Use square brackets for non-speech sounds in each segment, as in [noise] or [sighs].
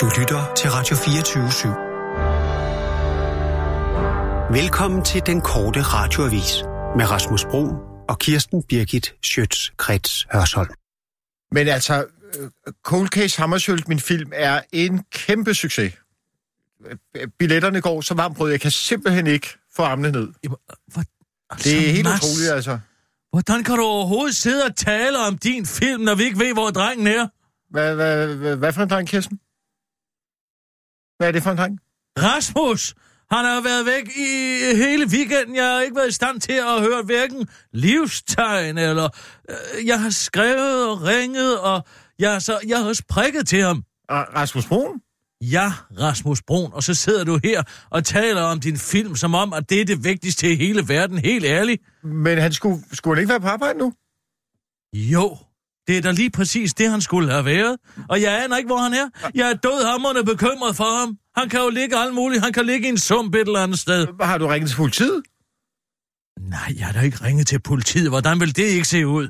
Du lytter til Radio 24 /7. Velkommen til den korte radioavis med Rasmus Bro og Kirsten Birgit Schøtz-Krets Hørsholm. Men altså, øh, Cold Case Hammersholt, min film, er en kæmpe succes. Billetterne går så varmt brød, jeg kan simpelthen ikke få armene ned. Jamen, Hvor, altså, Det er helt Mads, utroligt, altså. Hvordan kan du overhovedet sidde og tale om din film, når vi ikke ved, hvor drengen er? Hvad, hvad, hvad, hvad for en dreng, Kirsten? Hvad er det for en dreng? Rasmus! Han har været væk i hele weekenden. Jeg har ikke været i stand til at høre hverken livstegn, eller øh, jeg har skrevet og ringet, og jeg, har så, jeg har også prikket til ham. Ah, Rasmus Brun? Ja, Rasmus Brun, og så sidder du her og taler om din film, som om, at det er det vigtigste i hele verden. Helt ærligt. Men han skulle, skulle han ikke være på arbejde nu? Jo, det er da lige præcis det, han skulle have været. Og jeg aner ikke, hvor han er. Jeg er dødhammerende bekymret for ham. Han kan jo ligge alt muligt. Han kan ligge i en sump et eller andet sted. Har du ringet til politiet? Nej, jeg har da ikke ringet til politiet. Hvordan vil det ikke se ud?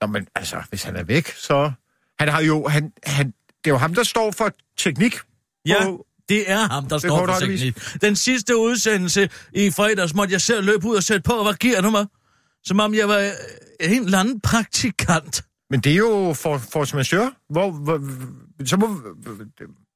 Nå, men altså, hvis han er væk, så... Han har jo... Han, han, det er jo ham, der står for teknik. Ja, på- det er ham, der Det står for teknik. Den sidste udsendelse i fredags måtte jeg selv løbe ud og sætte på. og Hvad giver du mig? Som om jeg var øh, en eller anden praktikant. Men det er jo for, force majeure. Hvor, hvor, så må,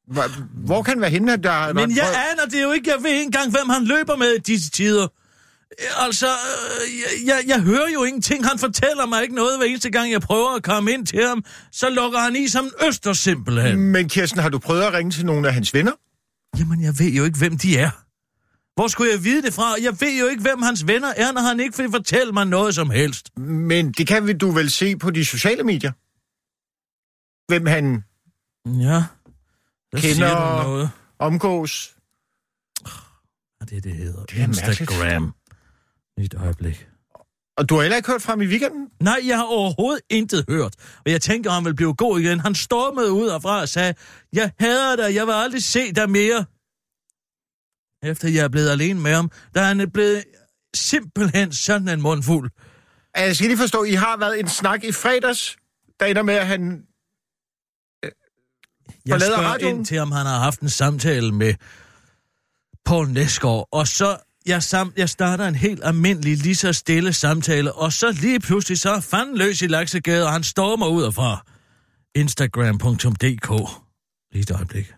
hvor, hvor kan det være hende, der... Men jeg aner det jo ikke. Jeg ved ikke engang, hvem han løber med i disse tider. Øh, Altså, øh, jeg, jeg, jeg hører jo ingenting. Han fortæller mig ikke noget hver eneste gang, jeg prøver at komme ind til ham. Så lukker han i som en øster simpelthen. Men Kirsten, har du prøvet at ringe til nogle af hans venner? Jamen, jeg ved jo ikke, hvem de er. Hvor skulle jeg vide det fra? Jeg ved jo ikke, hvem hans venner er, når han ikke vil fortælle mig noget som helst. Men det kan vi- du vel se på de sociale medier? Hvem han Ja, der Kender- du noget. omgås. Ja, det er det hedder. Det er mærkeligt. Instagram. I et øjeblik. Og du har heller ikke hørt fra ham i weekenden? Nej, jeg har overhovedet intet hørt. Og jeg tænker, han vil blive god igen. Han stormede ud af og sagde, jeg hader dig, jeg vil aldrig se dig mere. Efter jeg er blevet alene med ham, der er han blevet simpelthen sådan en mundfuld. Altså, Jeg skal lige forstå, I har været en snak i fredags, der ender med, at han... Jeg Forlader spørger radioen? ind til, om han har haft en samtale med Paul Næsgaard, og så jeg, sam, jeg starter en helt almindelig, lige så stille samtale, og så lige pludselig så er fanden løs i Laksegade, og han stormer ud af fra instagram.dk. Lige et øjeblik.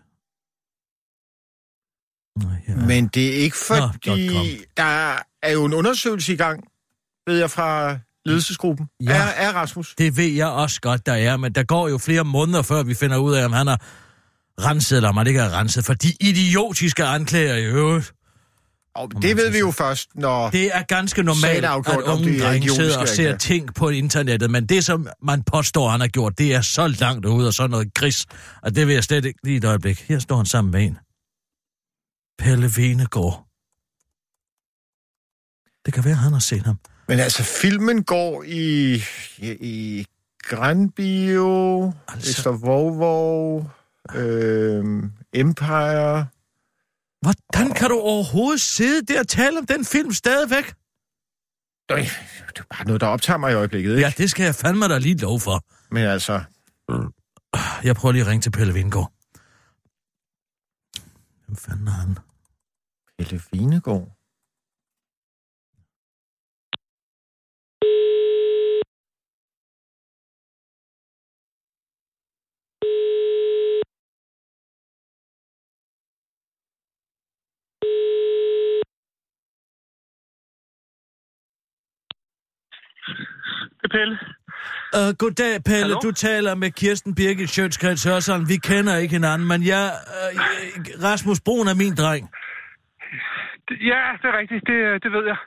Nå, ja. Men det er ikke Nå, fordi... .com. der er jo en undersøgelse i gang, ved jeg, fra ledelsesgruppen. Ja. Er, er Rasmus. Det ved jeg også godt, der er, men der går jo flere måneder, før vi finder ud af, om han har renset, eller om han ikke har renset, for de idiotiske anklager i øvrigt. Og det ved vi jo først, når... Det er ganske normalt, at unge drenge sidder og ser ting på internettet, men det, som man påstår, han har gjort, det er så langt ude og sådan noget gris, og det vil jeg slet ikke lige et øjeblik. Her står han sammen med en. Pelle Venegård. Det kan være, han har set ham. Men altså, filmen går i, i, i Grandbio, Altså-. Øster Vovov, øh, Empire... Hvordan kan du overhovedet sidde der og tale om den film stadigvæk? Øj, det er bare noget, der optager mig i øjeblikket, ikke? Ja, det skal jeg fandme da lige lov for. Men altså, Jeg prøver lige at ringe til Pelle Vingård. Hvem fanden er han? Pelle Vinegård. Det er Pelle. Uh, goddag, Pelle. Hallo? Du taler med Kirsten Birgit Sjøtskreds Hørsholm. Vi kender ikke hinanden, men jeg, uh, Rasmus Brun er min dreng. Det- Ja, det er rigtigt. Det, det ved jeg.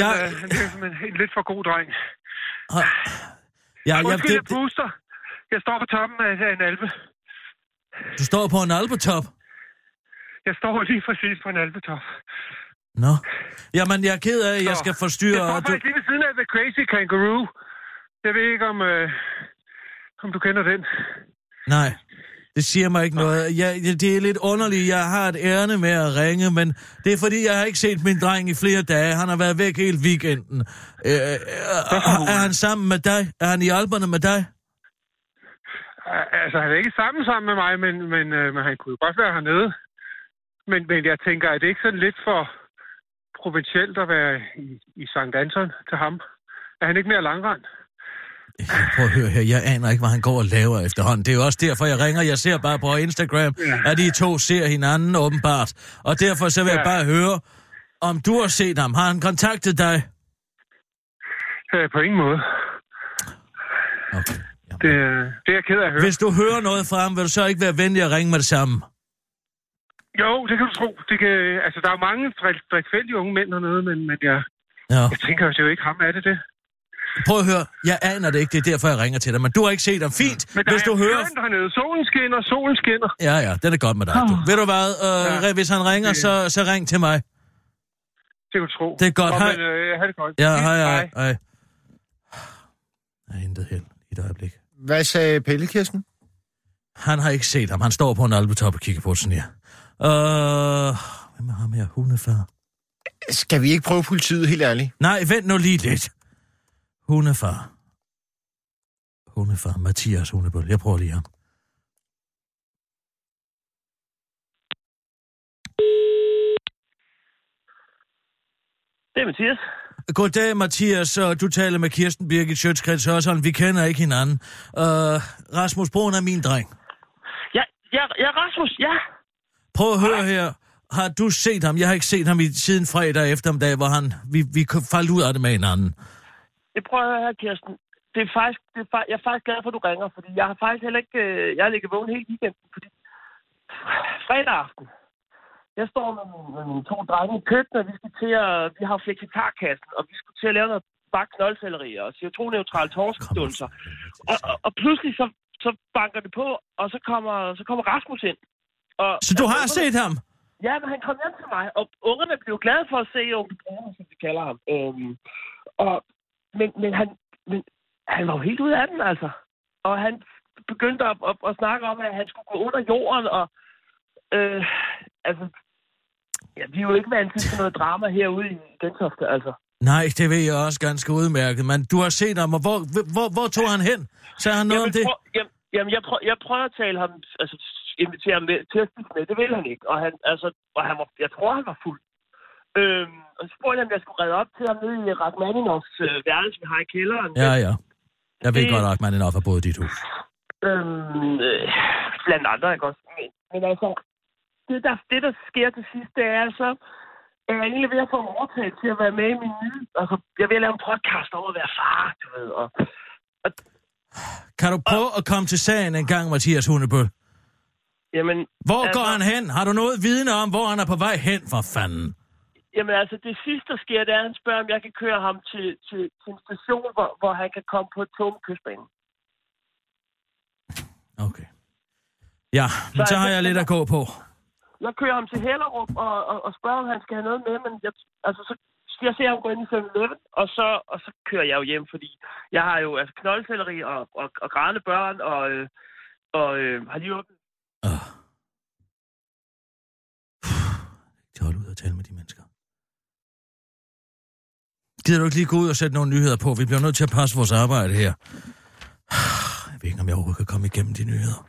Jeg, Øh, han er en, en lidt for god dreng. ja, jeg, Undskyld, jeg det, det, puster. Jeg står på toppen af, af en alpe. du står på en alpetop. Jeg står lige præcis på en alpetop. Nå. Jamen, jeg er ked af, at jeg skal forstyrre. Jeg står og du... faktisk lige ved siden af The Crazy Kangaroo. Jeg ved ikke, om, øh, om du kender den. Nej, det siger mig ikke noget. Jeg, jeg- det er lidt underligt. Jeg har et ærne med at ringe, men det er fordi, jeg har ikke set min dreng i flere dage. Han har været væk hele weekenden. Øh, øh, er han sammen med dig? Er han i alberne med dig? Altså, han er ikke sammen sammen med mig, men, men, øh, men han kunne jo godt være hernede. Men, men jeg tænker, er det ikke sådan lidt for provincielt at være i, i St. Anton til ham? Er han ikke mere langrand? [laughs] Prøv at høre her, jeg aner ikke, hvad han går og laver efterhånden. Det er jo også derfor, jeg ringer. Jeg ser bare på Instagram, Ja. at de to ser hinanden åbenbart. Og derfor så vil jeg Ja. bare høre, om du har set ham. Har han kontaktet dig? Øh, på ingen måde. Okay. Jamen. Det, det er jeg ked af at høre. Hvis du hører noget fra ham, vil du så ikke være venlig at ringe med det samme? Jo, det kan du tro. Det kan, altså, der er mange drik- drikfældige unge mænd dernede, men, men jeg, Ja. jeg tænker, det er jo ikke ham, er det det? Prøv at høre, jeg aner det ikke, det er derfor, jeg ringer til dig. Men du har ikke set ham. Fint, Men der hvis du er hører... skønt hernede. Solen skinner, solen skinner. Ja, ja, det er godt med dig. Du. Ved du hvad, øh, Ja. hvis han ringer, så, så ring til mig. Det kan du tro. Det er godt. Nå, Hej. men øh, ha' det godt. Ja, hej, hej, hej. Jeg har intet held i et øjeblik. Hvad sagde Pelle, Kirsten? Han har ikke set ham. Han står på en alpetop og kigger på sådan her. Øh, hvem er ham her? Hundefar. Skal vi ikke prøve politiet, helt ærligt? Nej, vent nu lige lidt. Hundefar. Hundefar. Mathias Hundebøl. Jeg prøver lige ham. Det er Mathias. Goddag, Mathias. Du taler med Kirsten Birgit Sjøtskreds Hørsholm. Vi kender ikke hinanden. Uh, Rasmus Broen er min dreng. Ja, ja, ja, Rasmus, ja. Prøv at høre her. Har du set ham? Jeg har ikke set ham i, siden fredag eftermiddag, hvor han, vi, vi faldt ud af det med hinanden. Det prøver jeg her, Kirsten. Det er faktisk, det er, jeg er faktisk glad for, at du ringer, fordi jeg har faktisk heller ikke, øh, jeg har ligget vågen hele weekenden, fordi fredag aften, jeg står med, mine- med mine to drenge i køkkenet, og vi skal til at, vi har flexitarkassen, og vi skulle til at lave noget bagt knoldcelleri og CO2-neutral torskdunser. Og, og, og, pludselig så, så banker det på, og så kommer, så kommer Rasmus ind. Og, Så du har ungerne- set ham? Ja, men han kom hjem til mig, og ungerne blev glade for at se onkel Bruno, som de kalder ham. Øhm, og, men, men, han, men han var jo helt ude af den, altså. Og han begyndte at, at, at snakke om, at han skulle gå under jorden, og øh, altså, ja, vi er jo ikke vant til noget drama herude i Gentofte, altså. Nej, det ved jeg også ganske udmærket, men du har set ham, og hvor, hvor, hvor tog han hen? Sagde han noget om Jamen, det? prøv, jamen, jamen jeg, prøv, jeg prøver at tale ham, altså invitere ham med, til at spise med. Det vil han ikke. Og, han, altså, og han var, jeg tror, han var fuld. Øhm, og så spurgte jeg, om jeg skulle redde op til ham nede i Rachmaninovs øh, værelse, vi har i kælderen. Ja, ja. Jeg ved Det- godt, at man er nok har boet i dit hus. Øhm, øh, blandt andre, ikke også? Men, men altså, det der, det der sker til sidst, det er så, er jeg egentlig ved at få overtaget til at være med i min nye... Altså, jeg vil lave en podcast om at være far, du ved. Og, Kan du prøve at komme til sagen en gang, Mathias Hundebøl? jamen, Hvor Altså- går han hen? Har du noget vidne om, hvor han er på vej hen, for fanden? Jamen altså, det sidste, der sker, det er, at han spørger, om jeg kan køre ham til, til, til en station, hvor, hvor han kan komme på et tog med kystbanen. Okay. Ja, men så har jeg lidt at gå på. Jeg kører ham til Hellerup og, og, og spørger, om han skal have noget med, men jeg, altså, så jeg ser ham gå ind i 7-Eleven, og så, og så kører jeg jo hjem, fordi jeg har jo altså knoldcelleri og, og, og grædende børn, og, øh, og øh, har lige åbnet. Uh. De holder ud og tale med de mennesker. Gider du ikke lige gå ud og sætte nogle nyheder på? Vi bliver nødt til at passe vores arbejde her. [sighs] Jeg ved ikke, om jeg overhovedet kan komme igennem de nyheder.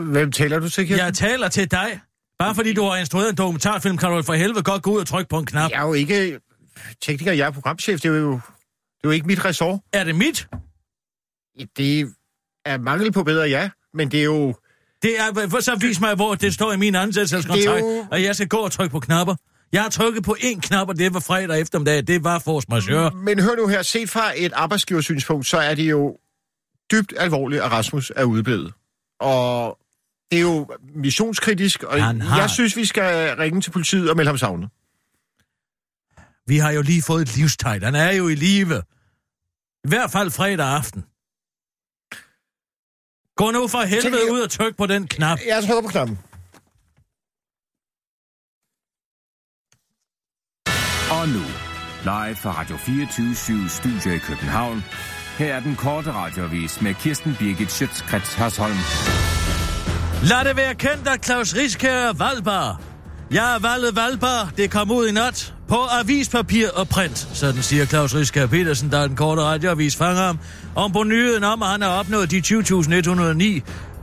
Hvem taler du til, Kirsten? Jeg taler til dig. Bare fordi du har instrueret en dokumentarfilm, kan du for helvede godt gå ud og trykke på en knap. Jeg er jo ikke tekniker, jeg er programchef. Det er jo, det er jo ikke mit ressort. Er det mit? Det er mangel på bedre, ja. Men det er jo... Det er, så vis mig, hvor det står i min ansættelseskontrakt, jo- og jeg skal gå og trykke på knapper. Jeg har trykket på én knap, og det var fredag eftermiddag. Det var force majeure. Men hør nu her, set fra et arbejdsgiversynspunkt, så er det jo dybt alvorligt, at Rasmus er udeblevet. Og det er jo missionskritisk, og Han har- jeg synes, vi skal ringe til politiet og melde ham savnet. Vi har jo lige fået et livstegn. Han er jo i live. I hvert fald fredag aften. Gå nu for helvede ud og tryk på den knap. Jeg trykker på knappen. Og nu, live fra Radio 24 Studio i København. Her er den korte radiovis med Kirsten Birgit Schøtzgrads Hasholm. Lad det være kendt, at Claus Riske er valgbar. Jeg er valget valgbar. Det kom ud i nat. på avispapir og print. Sådan siger Claus Risker Petersen, der er den korte radioavis fanger ham. Om på nyheden om, at han har opnået de 20.109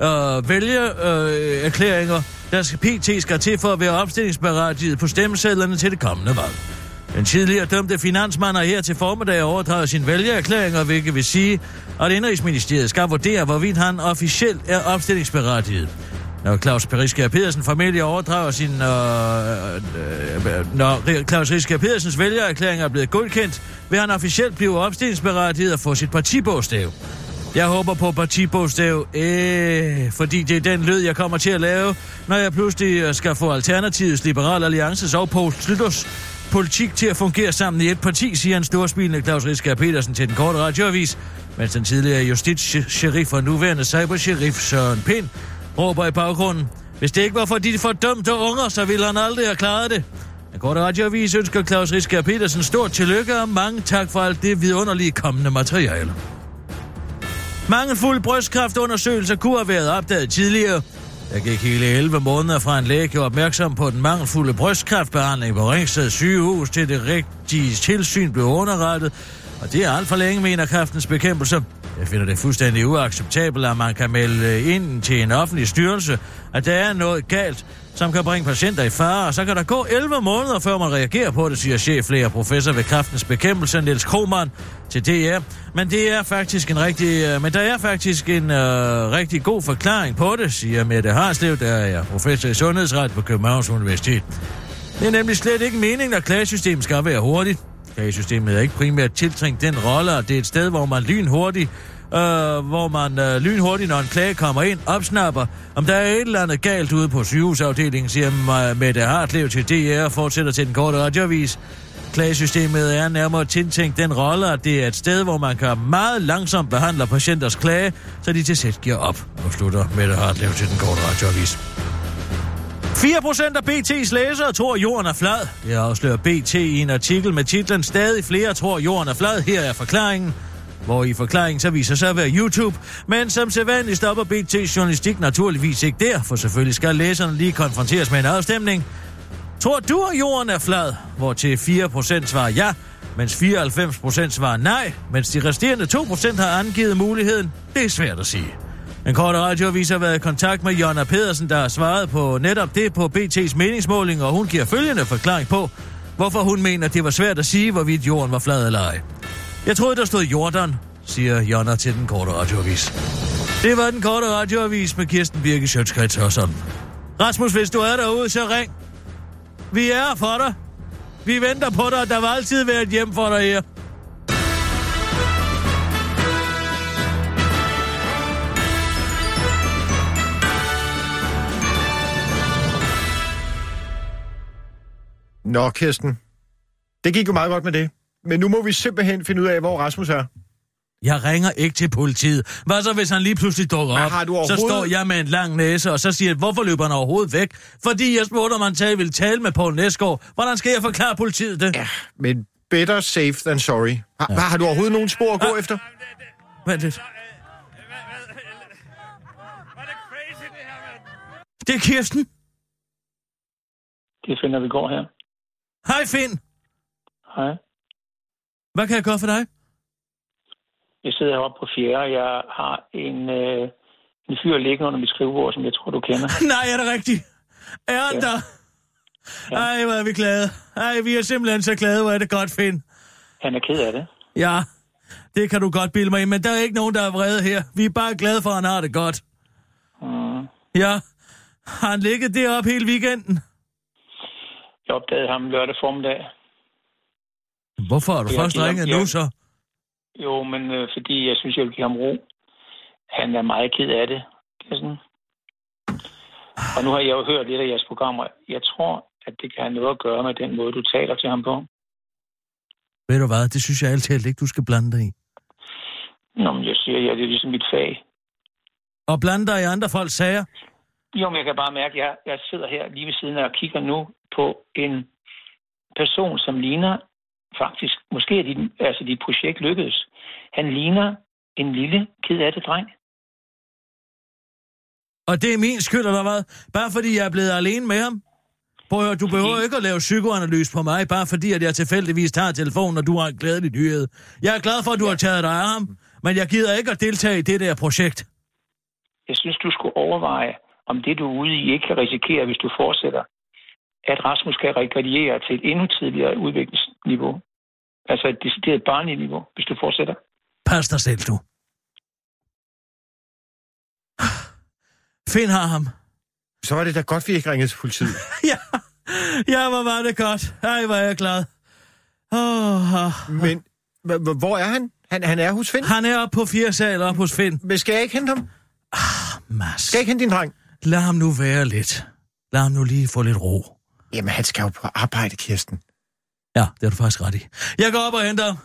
øh, vælgererklæringer, øh, der skal PT skal til for at være opstillingsberettiget på stemmesedlerne til det kommende valg. Den tidligere dømte finansmand har her til formiddag overdraget sin vælgererklæringer, hvilket vil sige, at Indrigsministeriet skal vurdere, hvorvidt han officielt er opstillingsberettiget. Når Claus Periskær Pedersen familie overdrager sin... Øh, øh, når Claus Periskær Pedersens vælgererklæring er blevet godkendt, vil han officielt blive opstillingsberettiget og få sit partibogstav. Jeg håber på partibogstav, øh, fordi det er den lyd, jeg kommer til at lave, når jeg pludselig øh, skal få Alternativets Liberal Alliances og Poul Slytters politik til at fungere sammen i et parti, siger en storspilende Claus Riskær Petersen til den korte radioavis, mens den tidligere justitsheriff og nuværende cybersheriff Søren Pind råber i baggrunden. Hvis det ikke var for de fordømte unger, så ville han aldrig have klaret det. Den korte radioavis ønsker Claus Riskær Petersen stort tillykke og mange tak for alt det vidunderlige kommende materiale. Mangelfuld brystkræftundersøgelser kunne have været opdaget tidligere. Der gik hele 11 måneder fra en læge gjorde opmærksom på den mangelfulde brystkræftbehandling på Ringsted sygehus til det rigtige tilsyn blev underrettet, og det er alt for længe, mener kræftens bekæmpelse. Jeg finder det fuldstændig uacceptabelt, at man kan melde ind til en offentlig styrelse, at der er noget galt, som kan bringe patienter i fare, og så kan der gå 11 måneder, før man reagerer på det, siger chef flere professor ved kræftens bekæmpelse, Niels Krohmann, til DR. Men det er faktisk en rigtig, øh, men der er faktisk en øh, rigtig god forklaring på det, siger Mette Harslev, der er professor i sundhedsret på Københavns Universitet. Det er nemlig slet ikke meningen, at klagesystemet skal være hurtigt. Klagesystemet er ikke primært tiltrængt den rolle, og det er et sted, hvor man lynhurtigt øh, hvor man øh, lynhurtigt, når en klage kommer ind, opsnapper, om der er et eller andet galt ude på sygehusafdelingen, siger øh, Mette Hartlev til DR og fortsætter til den korte radiovis. Klagesystemet er nærmere tiltænkt den rolle, at det er et sted, hvor man kan meget langsomt behandle patienters klage, så de til sæt giver op, og slutter Mette Hartlev til den korte radioavis. 4% af BT's læsere tror, at jorden er flad. Det afslører BT i en artikel med titlen Stadig flere tror, jorden er flad. Her er forklaringen hvor i forklaringen så viser sig at være YouTube. Men som sædvanligt stopper BT's journalistik naturligvis ikke der, for selvfølgelig skal læserne lige konfronteres med en afstemning. Tror du, at jorden er flad? Hvor til 4% svarer ja, mens 94% svarer nej, mens de resterende 2% har angivet muligheden. Det er svært at sige. En kort radioavis har været i kontakt med Jonna Pedersen, der har svaret på netop det på BT's meningsmåling, og hun giver følgende forklaring på, hvorfor hun mener, det var svært at sige, hvorvidt jorden var flad eller ej. Jeg troede, der stod Jordan, siger Jonna til den korte radioavis. Det var den korte radioavis med Kirsten Birke Sjøtskrets og sådan. Rasmus, hvis du er derude, så ring. Vi er for dig. Vi venter på dig, der vil altid være et hjem for dig her. Nå, Kirsten. Det gik jo meget godt med det. Men nu må vi simpelthen finde ud af, hvor Rasmus er. Jeg ringer ikke til politiet. Hvad så, hvis han lige pludselig dukker op? har du Så overhovedet- står jeg med en lang næse, og så siger jeg, hvorfor løber han overhovedet væk? Fordi jeg spurgte, om han tale, ville tale med Poul Næsgaard. Hvordan skal jeg forklare politiet det? Ja, men better safe than sorry. Har, ja. har du overhovedet nogen spor at gå Ah. efter? Vent lidt. Det er Kirsten. Det finder vi går her. Hej Finn. Hej. Hvad kan jeg gøre for dig? Jeg sidder heroppe på fjerde, og jeg har en, øh, en fyr liggende under mit skrivebord, som jeg tror, du kender. [laughs] Nej, er det rigtigt? Er han Ja. der? Ej, hvor er vi glade. Ej, vi er simpelthen så glade, hvor er det godt, Finn. Han er ked af det. Ja, det kan du godt bilde mig ind, men der er ikke nogen, der er vrede her. Vi er bare glade for, at han har det godt. Mm. Ja, har han ligget deroppe hele weekenden? Jeg opdagede ham lørdag formiddag. Hvorfor har du Ja, først ringet nu så? Jo, men øh, fordi jeg synes, jeg vil give ham ro. Han er meget ked af det. Kirsten. Og nu har jeg jo hørt lidt af jeres programmer. Jeg tror, at det kan have noget at gøre med den måde, du taler til ham på. Ved du hvad, det synes jeg altid ikke, du skal blande dig i. Nå, men jeg siger, ja, det er ligesom mit fag. Og blande dig i andre folks sager? Jo, men jeg kan bare mærke, at jeg, jeg sidder her lige ved siden af og kigger nu på en person, som ligner faktisk, måske er dit, altså dit projekt lykkedes. Han ligner en lille, ked af det dreng. Og det er min skyld, eller hvad? Bare fordi jeg er blevet alene med ham? Prøv at høre, du behøver ikke at lave psykoanalyse på mig, bare fordi, at jeg tilfældigvis tager telefonen, når du har en glædelig nyhed. Jeg er glad for, at du har taget dig af ham, men jeg gider ikke at deltage i det der projekt. Jeg synes, du skulle overveje, om det, du er ude i, ikke kan risikere, hvis du fortsætter, at Rasmus kan regrediere til et endnu tidligere udviklingsniveau. Altså et decideret barnligt niveau, hvis du fortsætter. Pas dig selv, du. Find har ham. Så var det da godt, vi ikke ringede til politiet. [laughs] ja, ja, hvor var det godt. Ej, hvor er jeg glad. Oh, Men h- h- hvor er han? han? Han er hos Finn. han er oppe på fire sal op hos Finn. Men skal jeg ikke hente ham? Mads, Skal jeg ikke hente din dreng? lad ham nu være lidt. Lad ham nu lige få lidt ro. Jamen, han skal jo på arbejde, Kirsten. Ja, det har du faktisk ret i. Jeg går op og henter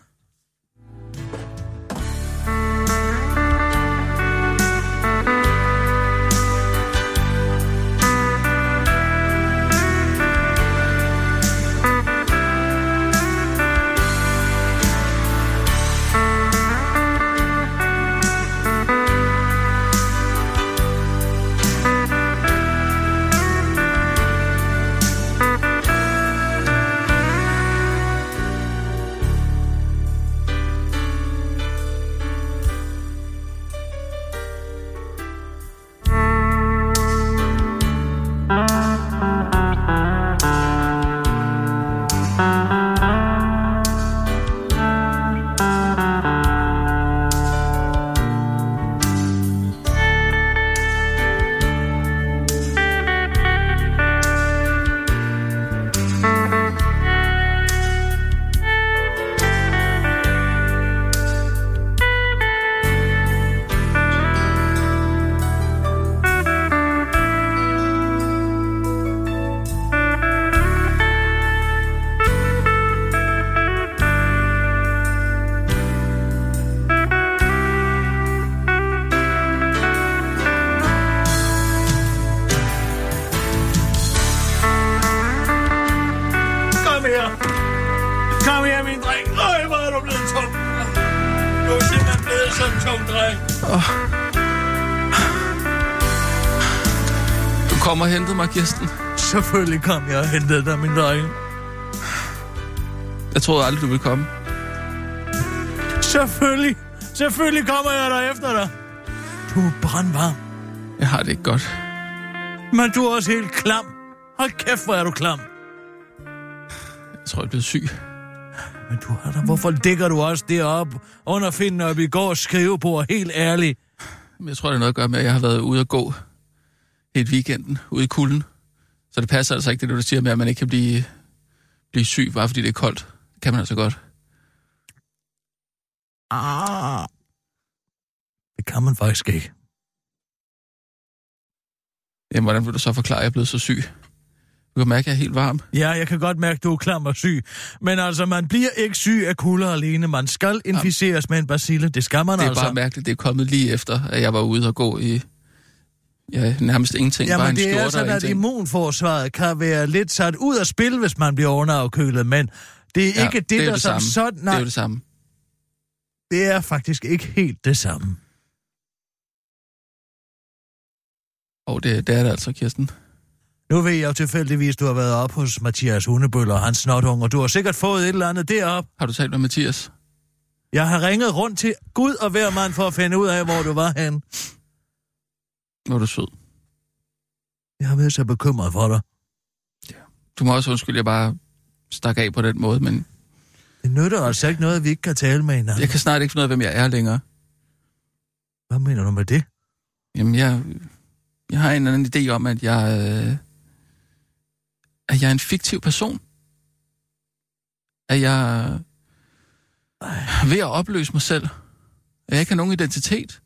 Kommer og hentede mig, Kirsten. Selvfølgelig kom jeg og hentede dig, min dreng. Jeg troede aldrig, du ville komme. Selvfølgelig. Selvfølgelig kommer jeg der efter dig. Du er brandvarm. Jeg har det ikke godt. Men du er også helt klam. Hold kæft, hvor er du klam. Jeg tror, jeg er blevet syg. Men du har da, hvorfor ligger du også deroppe under finden op i går skrivebord, helt ærligt? Jeg tror, det er noget at gøre med, at jeg har været ude at gå hele weekenden ude i kulden. Så det passer altså ikke, det du siger med, at man ikke kan blive, blive syg, bare fordi det er koldt. Det kan man altså godt. Ah. Det kan man faktisk ikke. Jamen, hvordan vil du så forklare, at jeg er blevet så syg? Du kan mærke, at jeg er helt varm. Ja, jeg kan godt mærke, at du er klam og syg. Men altså, man bliver ikke syg af kulder alene. Man skal inficeres med en bacille. Det skal man Det er altså. bare mærkeligt, det er kommet lige efter, at jeg var ude og gå i ja, nærmest ingenting. bare Jamen, en det er sådan, at ingenting. immunforsvaret kan være lidt sat ud af spil, hvis man bliver underafkølet, men det er Ja, ikke det, det er der det som samme. sådan... Det er Nej, jo det samme. det er faktisk ikke helt det samme. Og det, det er det altså, Kirsten. Nu ved jeg jo tilfældigvis, du har været op hos Mathias Hundebøller og hans og du har sikkert fået et eller andet derop. Har du talt med Mathias? Jeg har ringet rundt til Gud og hver mand for at finde ud af, hvor du var hen. Hvor er du sød. Jeg har været så bekymret for dig. Du må også undskylde, jeg bare stak af på den måde, men Det nytter altså ikke noget, at vi ikke kan tale med hinanden. jeg kan snart ikke finde ud af, hvem jeg er længere. Hvad mener du med det? Jamen, jeg, jeg har en eller anden idé om, at jeg, øh, at jeg er en fiktiv person. At jeg er ved at opløse mig selv. At jeg ikke har nogen identitet.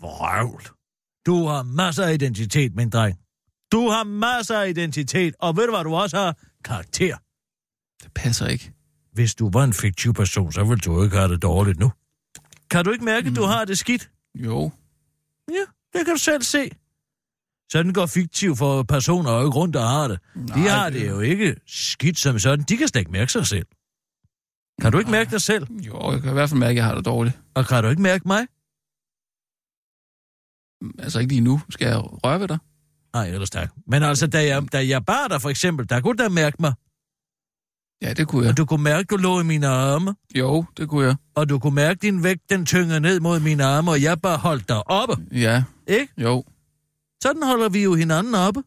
Vrøvl. Du har masser af identitet, min dreng. Du har masser af identitet, og ved du, hvad du også har? Karakter. Det passer ikke. Hvis du var en fiktiv person, så ville du ikke have det dårligt nu. Kan du ikke mærke, at du har det skidt? Jo, Ja, det kan du selv se. Sådan går fiktiv for personer jo ikke rundt og har det. De Nej, har det- det jo ikke skidt som sådan. De kan slet ikke mærke sig selv. Kan du ikke mærke dig selv? jo, jeg kan i hvert fald mærke, at jeg har det dårligt. Og kan du ikke mærke mig? Altså ikke lige nu. Skal jeg røre ved dig? Nej, ellers tak. Men altså, da jeg, da jeg bar dig for eksempel, der kunne du da mærke mig. Ja, det kunne jeg. Og du kunne mærke, du lå i mine arme. Jo, det kunne jeg. Og du kunne mærke din vægt, den tyngede ned mod mine arme, og jeg bare holdt dig oppe. Ja, Ikke? jo. Sådan holder vi jo hinanden oppe.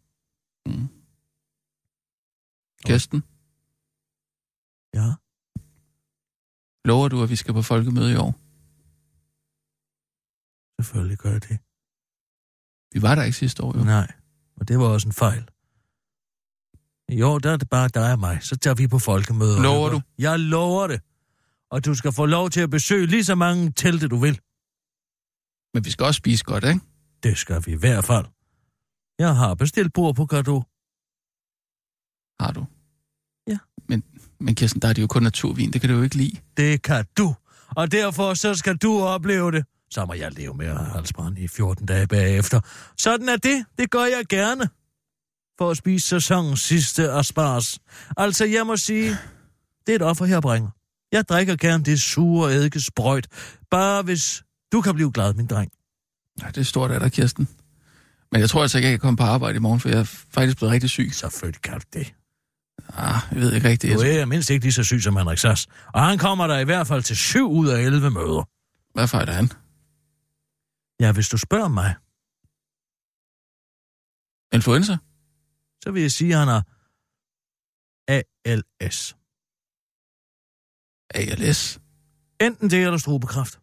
Kirsten, Ja. lover du, at vi skal på folkemøde i år? Selvfølgelig gør jeg det. Vi var der ikke sidste år, jo. Nej, og det var også en fejl. I år, der er det bare dig og mig. Så tager vi på folkemøder. Lover du? Jeg lover det. Og du skal få lov til at besøge lige så mange telte, du vil. Men vi skal også spise godt, ikke? Det skal vi i hvert fald. Jeg har bestilt bord på Gado. Har du? Ja. Men, men Kirsten, der er det jo kun naturvin. Det kan du jo ikke lide. Det kan du. Og derfor så skal du opleve det. Så må jeg leve med halsbrand i 14 dage bagefter. Sådan er det. Det gør jeg gerne. For at spise sæsonens sidste asparges. Altså, jeg må sige, det er et offer, her bringer. Jeg drikker gerne det sure eddikesprøjt. Bare hvis du kan blive glad, min dreng. Nej, det er stort af dig, Kirsten. Men jeg tror altså ikke, jeg kan komme på arbejde i morgen, for jeg er faktisk blevet rigtig syg. Selvfølgelig kan du det. Ah, jeg ved ikke rigtigt. Du Jeg... er mindst ikke lige så syg som Henrik Sass. Og han kommer der i hvert fald til 7 ud af 11 møder. Hvad fejler han? Ja, hvis du spørger mig, Influenza? så vil jeg sige, at han har ALS. ALS? Enten det eller strubekræft.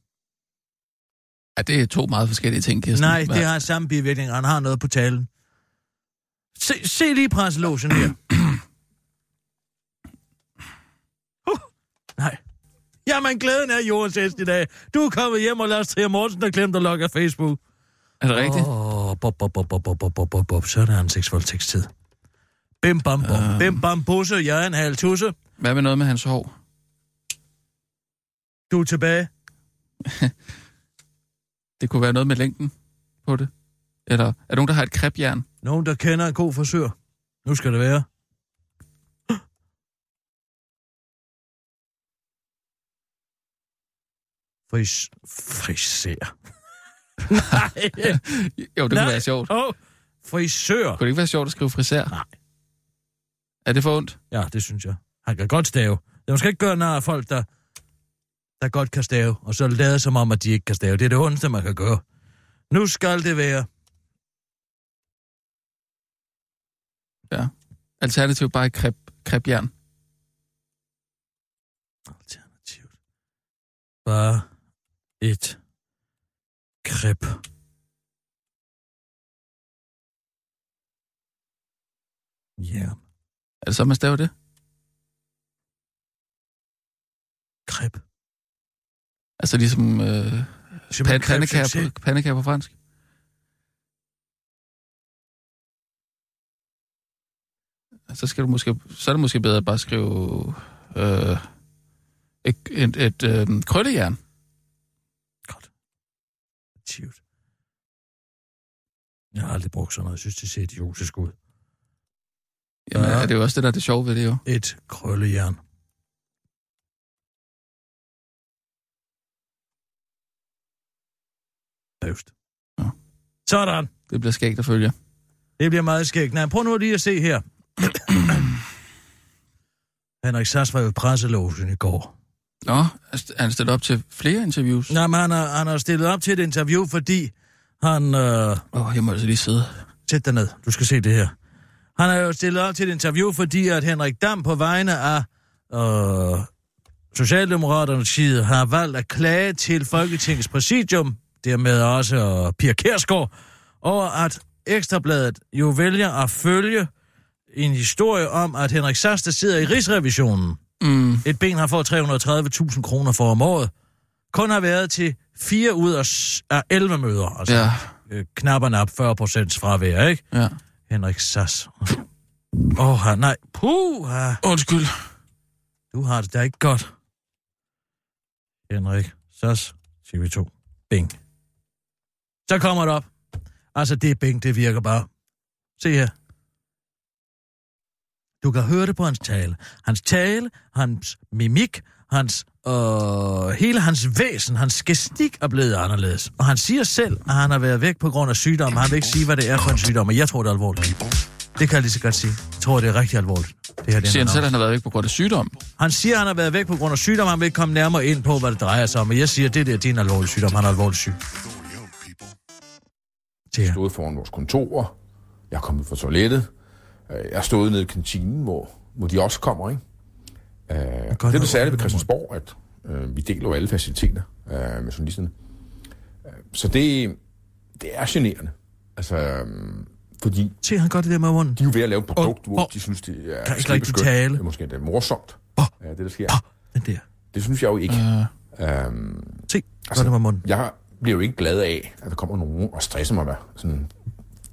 Ja, det er to meget forskellige ting, Kirsten. Nej, det har samme bivirkning. Han har noget på talen. Se, se lige presselogen her. [clears throat] uh, nej. Jamen, glæden er jordens hest i dag. Du er kommet hjem, og Lars Trier Mortensen har glemt at logge af Facebook. Er det rigtigt? Åh, oh, bop, bop, bop, bop, bop, bop, bop, bop. Så er der en. Bim, bam, bom. Øhm. Bim, bam, busse. Jeg er en halv tusse. Hvad med noget med hans hår? Du er tilbage. [laughs] Det kunne være noget med længden på det. Eller er der nogen, der har et krebjern? Nogen, der kender en god frisør. Nu skal det være. Fris... Frisør. Nej. [laughs] jo, det kunne være sjovt. Oh, frisør. Kunne det ikke være sjovt at skrive frisær? Nej. Er det for ondt? Ja, det synes jeg. Han kan godt stave. Jeg skal ikke gøre nær af folk, der, der godt kan stave, og så lade som om, at de ikke kan stave. Det er det ondeste, man kan gøre. Nu skal det være. Ja. Alternativt bare kreb, krebjern. Alternativt. Bare et kreb. Ja, Er det så, man staver det? kreb. Altså ligesom øh, pan- crêpe på, på fransk? Så, skal du måske, så er det måske bedre at bare skrive øh, et, et, et øh, krøllejern. Godt. Tivt. Jeg har aldrig brugt sådan noget. Jeg synes, det ser idiotisk ud. Jamen, Ja. ja. er det jo også det, der er det sjove ved det jo. Et krøllejern. Øvst. Ja. Sådan. Det bliver skægt at følge. Det bliver meget skægt. Nej, prøv nu lige at se her. [clears throat] Henrik Sass var jo i presselogen i går. Nå, er han stillet op til flere interviews? Nej, men han har, han har stillet op til et interview, fordi han... Øh, Åh, oh, jeg må altså lige sidde. Sæt dig ned. Du skal se det her. Han har jo stillet op til et interview, fordi at Henrik Dam på vegne af øh, Socialdemokraternes side har valgt at klage til Folketingets præsidium, dermed også øh, Pia Kærsgaard, over at Ekstrabladet jo vælger at følge en historie om, at Henrik Sass, der sidder i Rigsrevisionen, Mm, et ben har fået 330.000 kroner for om året, kun har været til 4 ud af, s- af 11 møder, altså ja, øh, knap og nap 40 procents fravær, ikke? ja. Henrik Sass. Åh, oh, nej. Puh, Undskyld. du har det da ikke godt. Henrik Sass, TV2. Bing. Så kommer det op. Altså, det er Bing, det virker bare. Se her. Du kan høre det på hans tale. Hans tale, hans mimik, hans og hele hans væsen, hans gestik er blevet anderledes. Og han siger selv, at han har været væk på grund af sygdom. Han vil ikke sige, hvad det er for en sygdom, og jeg tror, det er alvorligt. Det kan jeg lige så godt sige. Jeg tror, det er rigtig alvorligt. Det her, det er Siger han selv, at han har været væk på grund af sygdom? han siger, at han har været væk på grund af sygdom. Han vil ikke komme nærmere ind på, hvad det drejer sig om. Men jeg siger, at det der det er en alvorlig sygdom. Han er alvorligt syg. Det er. stået foran vores kontor. Jeg er kommet fra toilettet. Øh, Jeg stået nede i kantinen, hvor, hvor de også kommer, ikke? Øh, det er det særlige ved godt Christiansborg, at øh, vi deler jo alle faciliteter øh, med journalisterne. Øh, så det, det er generende. Altså, øh, fordi Se, han gør det der med munden. de er jo ved at lave et produkt, Åh, hvor åh. de synes, det er Kan ikke rigtig tale. Det er måske det er morsomt, Åh. ja, det der sker. Åh, den der. Det synes jeg jo ikke. Øh, Øhm, Se, gør det med munden. jeg bliver jo ikke glad af, at der kommer nogen og stresser mig hvad, sådan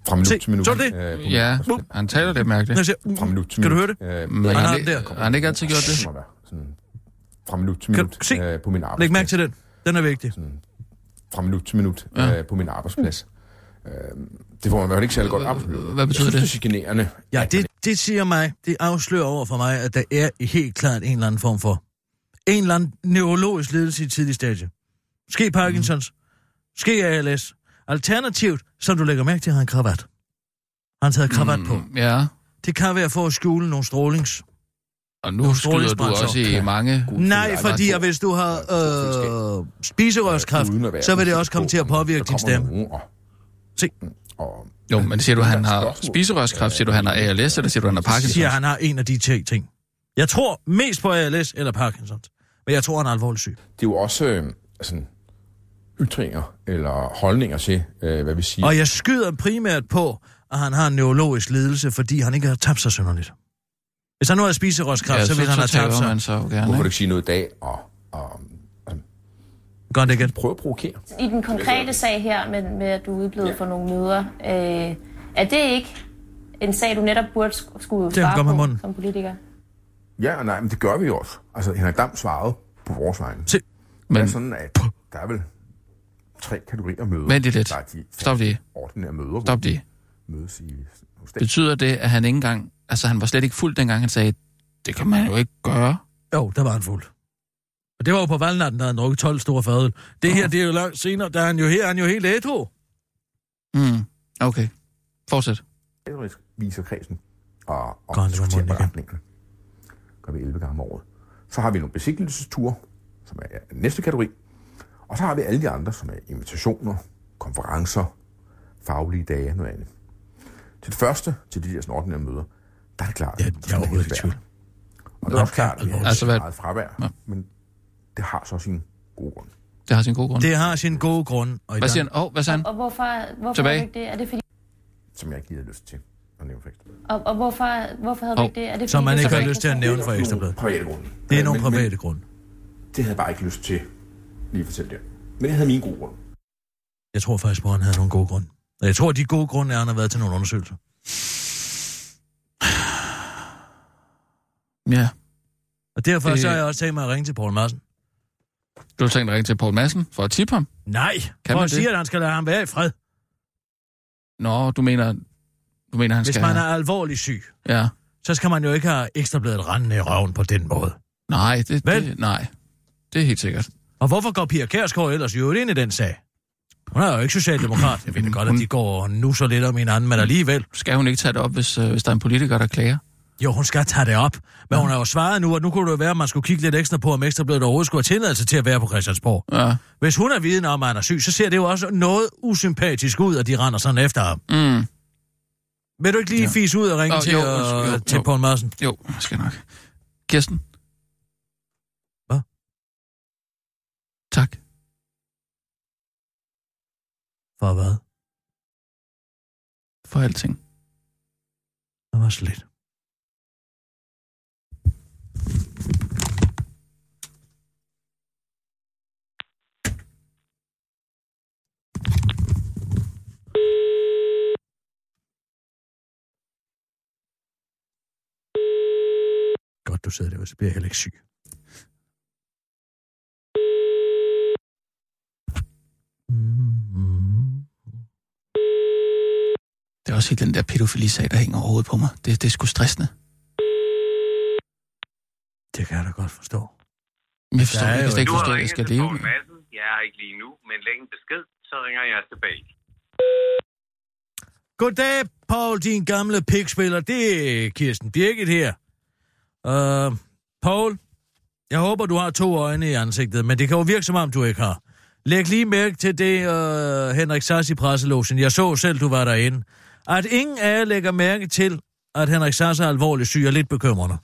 fra minut Se, til minut. så er det. øh, ja, han taler lidt mærkeligt. Jeg siger, Fra minut til Skal du minut. høre det? Øh, Men Han han, der. har han ikke altid gjort det? Sådan, sådan, fra minut til Kan minut du se? øh, på min arbejdsplads. Læg mærke til den. Den er vigtig. Fra minut til minut Ja. øh, på min arbejdsplads. Øh, det får man jo ikke særlig godt arbejdsmiljø. Hvad betyder jeg synes, det? det? er generende. Ja, det, det siger mig, det afslører over for mig, at der er helt klart en eller anden form for en eller anden neurologisk lidelse i et tidligt stadie. Måske Parkinsons, måske ALS. Alternativt, som du lægger mærke til, har han kravat. Han taget kravat på. Mm, Ja, Det kan være for at skjule nogle strålings... og nu skyder du også i mange... Nej, fordi at hvis du har øh, spiserørskræft, så vil det også komme på, til at påvirke din stemme. Se. og, Jo, men siger du, han har spiserørskræft? Siger du, han har ALS, eller siger du, han har siger Parkinson? at han har en af de ting. Jeg tror mest på ALS eller Parkinsons. Men jeg tror, han er alvorligt syg. det er jo også øh, sådan, ytringer eller holdninger til, øh, hvad vi siger. Og jeg skyder primært på, at han har en neurologisk lidelse, fordi han ikke har tabt sig synderligt. Hvis han nu havde spiserørskræft, Ja, så, så, ville han have så tabt sig. man så jo Hvorfor gerne. du ikke sige noget i dag og, og Gør det igen. prøve at provokere? I den konkrete sag her med, med at du er udeblevet for nogle møder, øh, er det ikke en sag, du netop burde sk- skulle Det svare med på munden. som politiker? Ja og nej, men det gør vi jo også. Altså, Henrik Dam svarede på vores vegne. Se. Det er Men sådan, at der er vel tre kategorier møder. Vent lige lidt. Der er de Stop lige. ordinære møder, Stop lige. hvor mødes i. Betyder det, at han ikke engang... Altså, han var slet ikke fuld, dengang han sagde, det kan man jo ikke gøre. Jo, der var han fuld. Og det var jo på valgnatten, der han drukket 12 store fadøl. Det her, det er jo langt senere, der er han jo her, er han jo helt ædru. Mm. Okay. Fortsæt. Kategorisk viser kredsen og, og det med diskuterer beretningerne. Gør vi 11 gange om året. Så har vi nogle besigtigelsesture, som er næste kategori. Og så har vi alle de andre, som er invitationer, konferencer, faglige dage og noget andet. Til det første, til de der sådan ordinære møder, der er det klart, Ja, jeg er overhovedet ikke tvivl. Og det er også klart, at vi har Altså, altså, meget fravær, Ja. men det har så sin gode grund. Det har sin gode grund. Det har sin gode grund. Og Hvad siger han? Åh, oh, hvad sagde han? Og hvorfor, hvorfor Tilbage. havde du ikke det? Er det fordi, Som jeg ikke lige havde lyst til at nævne for ekstra. og, og hvorfor, hvorfor havde du Hov. ikke det? Er det Som fordi, man du ikke har lyst til at nævne for Ekstrabladet. Private grunde. Det er nogle private grunde. det havde jeg bare ikke lyst til lige fortælle det. Men jeg havde min gode grund. Jeg tror faktisk på, at han havde nogle gode grunde. Og jeg tror, at de gode grunde er, at han har været til nogle undersøgelser. Ja. Og derfor Det- så har jeg også tænkt mig at ringe til Poul Madsen. Du har tænkt dig at ringe til Poul Madsen for at tippe ham? Nej, Kan for at sige, at han skal lade ham være i fred. Nå, du mener, du mener han Hvis skal man er have... alvorligt syg, Ja. så skal man jo ikke have ekstrabladet rendende i røven på den måde. Nej, det, Vel? det, nej. Det er helt sikkert. Og hvorfor går Pia Kærsgaard ellers jo ind i den sag? Hun er jo ikke socialdemokrat. Jeg ved godt, at de går nu så lidt om hinanden, men alligevel. Skal hun ikke tage det op, hvis, øh, hvis der er en politiker, der klager? Jo, hun skal tage det op. Men hun har jo svaret nu, at nu kunne det jo være, at man skulle kigge lidt ekstra på, om ekstrabladet overhovedet skulle have tilladelse til at være på Christiansborg. Ja. Hvis hun er viden om, at han er syg, så ser det jo også noget usympatisk ud, at de render sådan efter ham. Mm. Vil du ikke lige Ja. ja. fise ud og ringe Nå, til, jo, øh, undskyld, jo, til jo. Poul Madsen? Jo, skal nok. Kirsten? Tak. For hvad? For alting. Det var så lidt. Godt, du sidder der, så bliver jeg heller ikke syg. Også helt den der pædofili-sag, der hænger over hovedet på mig. Det, det er sgu stressende. Det kan jeg da godt forstå. Jeg forstår, Der er jeg jo- slet ikke forstå, at jeg skal leve med. Jeg er ikke lige nu, men læg en besked, så ringer jeg tilbage. Goddag, Paul, din gamle pikspiller. Det er Kirsten Birgit her. Uh, Paul, jeg håber, du har to øjne i ansigtet, men det kan jo virke, som om du ikke har. Læg lige mærke til det, uh, Henrik Sass i presselogen. Jeg så selv, du var derinde. At ingen af jer lægger mærke til, at Henrik Sass er alvorligt syg og lidt bekymrende.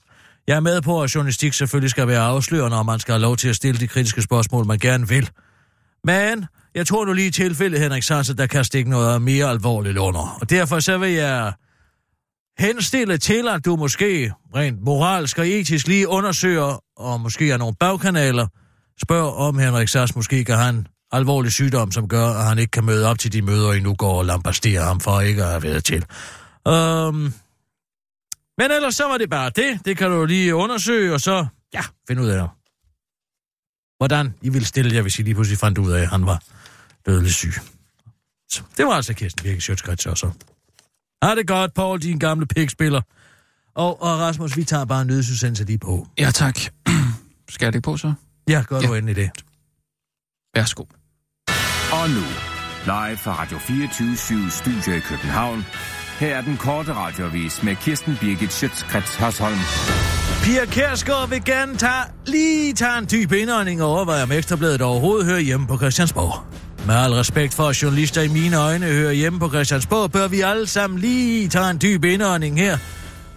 Jeg er med på, at journalistik selvfølgelig skal være afslørende, og man skal have lov til at stille de kritiske spørgsmål, man gerne vil. Men jeg tror nu lige i tilfælde, Henrik Sass, at der kan stikke noget mere alvorligt under. Og derfor så vil jeg henstille til, at du måske rent moralsk og etisk lige undersøger, og måske er nogle bagkanaler, spørg om Henrik Sass måske kan have en alvorlig sygdom, som gør, at han ikke kan møde op til de møder, I nu går og lambasterer ham for ikke at have været til. Um, men ellers så var det bare det. Det kan du lige undersøge, og så, ja, finde ud af det. Hvordan I ville stille jer, hvis I lige pludselig fandt ud af, at han var dødelig syg. Så det var altså Kirsten Birke Sjøtskrets også. Ha' det godt, Paul, din gamle pikspiller. Og, og Rasmus, vi tager bare en nødsudsendelse lige på. Ja, tak. [clears throat] Skal jeg det på så? Ja, gør Ja. du endelig det. Værsgo. Og nu, live fra Radio 24 Studio i København. Her er den korte radiovis med Kirsten Birgit Schøtzgrads Hasholm. Pia Kærsgaard vil gerne tage, lige tage en dyb indånding og overveje, om Ekstrabladet overhovedet hører hjemme på Christiansborg. Med al respekt for, at journalister i mine øjne hører hjemme på Christiansborg, bør vi alle sammen lige tage en dyb indånding her.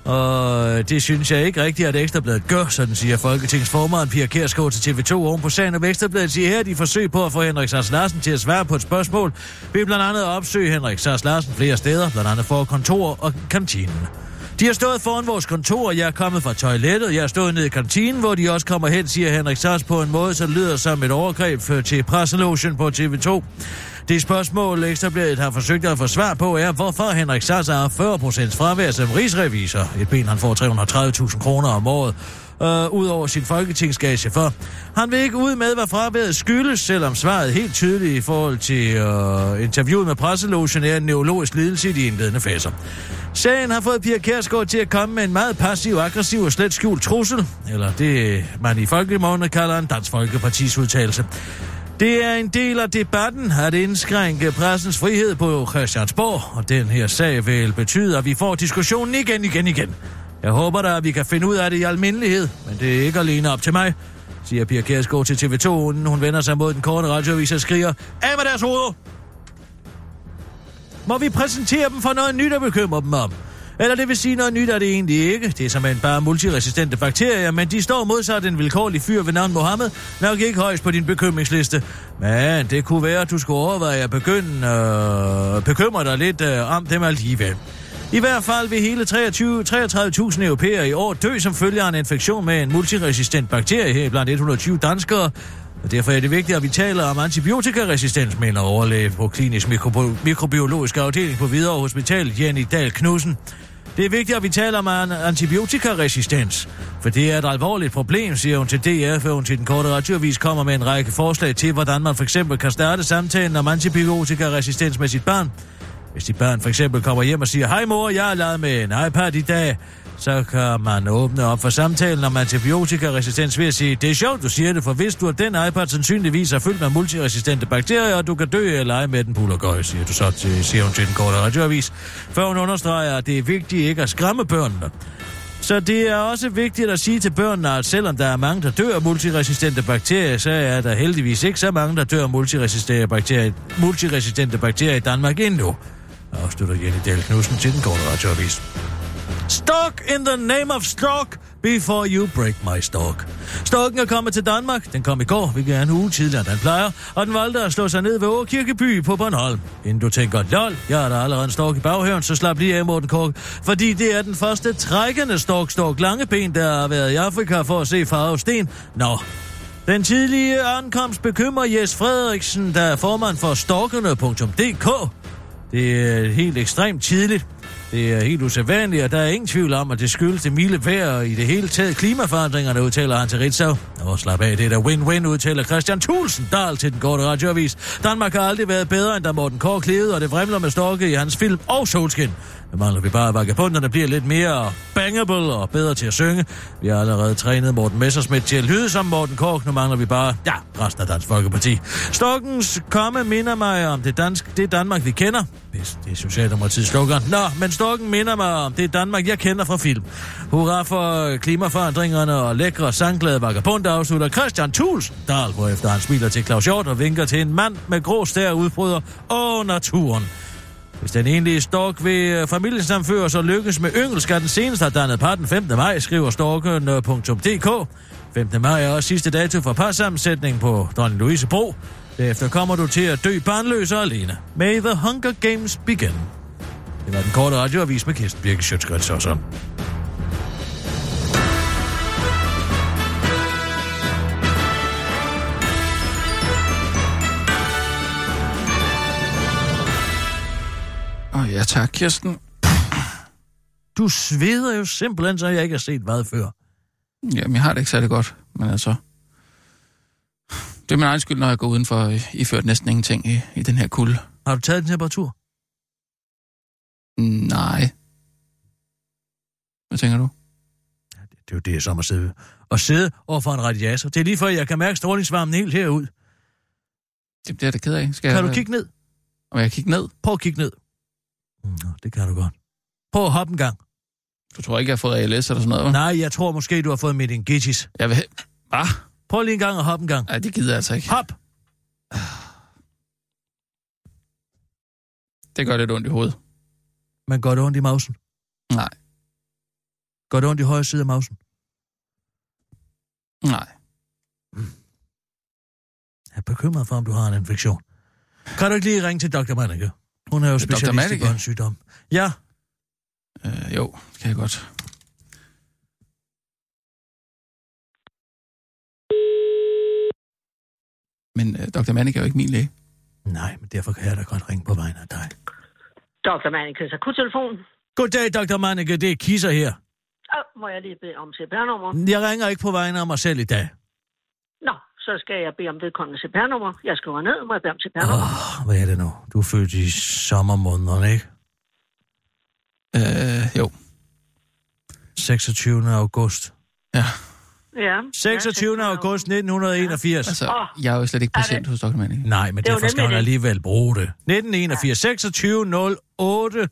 Og det synes jeg ikke rigtigt, at Ekstrabladet gør, sådan siger Folketingets formand Pia Kærsgaard til TV2 oven på sagen om Ekstrabladet siger her, de forsøg på at få Henrik Sars Larsen til at svare på et spørgsmål, vil blandt andet opsøge Henrik Sars Larsen flere steder, blandt andet for kontor og kantinen. De har stået foran vores kontor, og jeg er kommet fra toilettet. Jeg er stået nede i kantinen, hvor de også kommer hen, siger Henrik Sars på en måde, så det lyder som et overgreb øh, til presselogen på TV2. Det spørgsmål, Ekstrabladet har forsøgt at få svar på, er, hvorfor Henrik Sars har 40% fravær som rigsrevisor. Et ben, han får 330.000 kroner om året øh, ud over sin folketingsgage for. Han vil ikke ud med, hvad fraværet skyldes, selvom svaret helt tydeligt i forhold til øh, interviewet med presselogen er en neurologisk lidelse i de indledende faser. Sagen har fået Pia Kærsgaard til at komme med en meget passiv, aggressiv og slet skjult trussel, eller det man i folkemåned kalder en Dansk Folkepartis udtalelse. Det er en del af debatten at indskrænke pressens frihed på Christiansborg, og den her sag vil betyde, at vi får diskussionen igen, igen, igen. Jeg håber da, at vi kan finde ud af det i almindelighed, men det er ikke alene op til mig, siger Pia Kjærsgaard til TV2, inden hun vender sig mod den korte radioavis og skriger, af med deres hoveder! Må vi præsentere dem for noget nyt at bekymre dem om? Eller det vil sige noget nyt er det egentlig ikke. Det er som en bare multiresistente bakterier, men de står modsat en vilkårlig fyr ved navn Mohammed, nok ikke højst på din bekymringsliste. Men det kunne være, at du skulle overveje at begynde øh, bekymre dig lidt øh, om dem alligevel. I hvert fald vil hele 23 33.000 europæere i år dø som følge af en infektion med en multiresistent bakterie her blandt 120 danskere. Og derfor er det vigtigt, at vi taler om antibiotikaresistens, mener overlæge på klinisk mikrobi- mikrobiologisk afdeling på Hvidovre Hospital, Jenny Dahl Knudsen. Det er vigtigt, at vi taler om antibiotikaresistens, for det er et alvorligt problem, siger hun til DR, før hun til den korte radioavis kommer med en række forslag til, hvordan man for eksempel kan starte samtalen om antibiotikaresistens med sit barn. Hvis de børn for eksempel kommer hjem og siger, hej mor, jeg har lavet med en iPad i dag, så kan man åbne op for samtalen om antibiotikaresistens ved at sige, det er sjovt, du siger det, for hvis du at den iPad sandsynligvis er fyldt med multiresistente bakterier, og du kan dø eller lege med den pulergøj, siger, du så til, siger hun til den korte radioavis. Før hun understreger, at det er vigtigt ikke at skræmme børnene. Så det er også vigtigt at sige til børnene, at selvom der er mange, der dør af multiresistente bakterier, så er der heldigvis ikke så mange, der dør af multiresistente bakterier, multiresistente bakterier i Danmark endnu. Afslutter Jenny Dahl Knudsen til den korte radioavis. Stalk in the name of stalk before you break my stalk. Stalken er kommet til Danmark. Den kom i går, hvilket er en uge tidligere, end den plejer. Og den valgte at slå sig ned ved Åkirkeby på Bornholm. Inden du tænker, lol, jeg har da allerede en stork i baghaven, så slap lige af, Morten Kork. Fordi det er den første trækkende stork, stork lange ben, der har været i Afrika for at se farve sten. Nå, den tidlige ankomst bekymrer Jes Frederiksen, der er formand for stalkerne.dk. Det er helt ekstremt tidligt. Det er helt usædvanligt, og der er ingen tvivl om, at det skyldes det milde vejr og i det hele taget klimaforandringerne, udtaler han til Ritzau. Og slap af, det er da win-win, udtaler Christian Thulsen Dahl til den korte radioavis. Danmark har aldrig været bedre, end da Morten Kåre levede, og det vrimler med storke i hans film og solskin. Nu mangler vi bare, at vagabunderne bliver lidt mere bangable og bedre til at synge. Vi har allerede trænet Morten Messersmith til at lyde som Morten Kork. Nu mangler vi bare, ja, resten af Dansk Folkeparti. Stokkens komme minder mig om det, dansk, det Danmark, vi kender. Hvis det er Socialdemokratiets slogan. Nå, men stokken minder mig om det Danmark, jeg kender fra film. Hurra for klimaforandringerne og lækre sangglade vagabund, afslutter Christian Thuls. Dahl, efter han smiler til Claus Hjort og vinker til en mand med grå stær udbryder. Åh, naturen. Hvis den enlige stork ved øh, familiesamfører så lykkes med yngel, skal den seneste have dannet par den 5. maj, skriver storken.dk. 5. maj er også sidste dato for parsammensætning på Dronning Louise Bro. Derefter kommer du til at dø barnløs og alene. May the Hunger Games begin. Det var den korte radioavis med Kirsten Birke Sjøtskrets og sådan. Ja, tak, Kirsten. Du sveder jo simpelthen, så jeg ikke har set hvad før. Jamen, jeg har det ikke særlig godt, men altså... Det er min egen skyld, når jeg går udenfor og iført næsten ingenting i, i den her kulde. Har du taget en temperatur? Nej. Hvad tænker du? Det er jo det, som at sidde, at sidde over for en radiator. Det er lige før, jeg kan mærke strålingsvarmen helt herud. Det bliver jeg da ked af. Skal Kan jeg, du kigge ned? Om jeg kigge ned? Prøv at kigge ned. Nå, det kan du godt. Prøv at hoppe en gang. Du tror ikke, jeg har fået ALS eller sådan noget, hva'? Nej, jeg tror måske, du har fået meningitis. Jeg vil... Hvad? Prøv lige en gang at hoppe en gang. Nej, det gider jeg altså ikke. Hop! Det gør lidt ondt i hovedet. Men går det ondt i mausen? Nej. Går det ondt i højre side af mausen? Nej. Jeg er bekymret for, om du har en infektion. Kan du ikke lige ringe til Dr. Manneke? Hun er jo Dr. specialist i Manneke? børnesygdom. Ja, Øh, jo, det kan jeg godt. Men øh, Dr. Manning er jo ikke min læge. nej, men derfor kan jeg da godt ringe på vegne af dig. Dr. Mannikes akuttelefon. Goddag, Dr. Manneke, det er Kisser her. Oh, må jeg lige bede om CPR-nummer? Jeg ringer ikke på vegne af mig selv i dag. Så skal jeg bede om vedkommende CPR-nummer. Jeg skriver ned, må jeg bede om CPR-nummer? Oh, hvad er det nu? Du er født i sommermånederne, ikke? Øh, jo. 26. august. Ja. Ja. 26. Ja, august 1981. Altså, Åh, jeg er jo slet ikke patient hos Dr. Manning. Nej, men Det er derfor skal hun det. alligevel bruge det. 1981. 26. 08.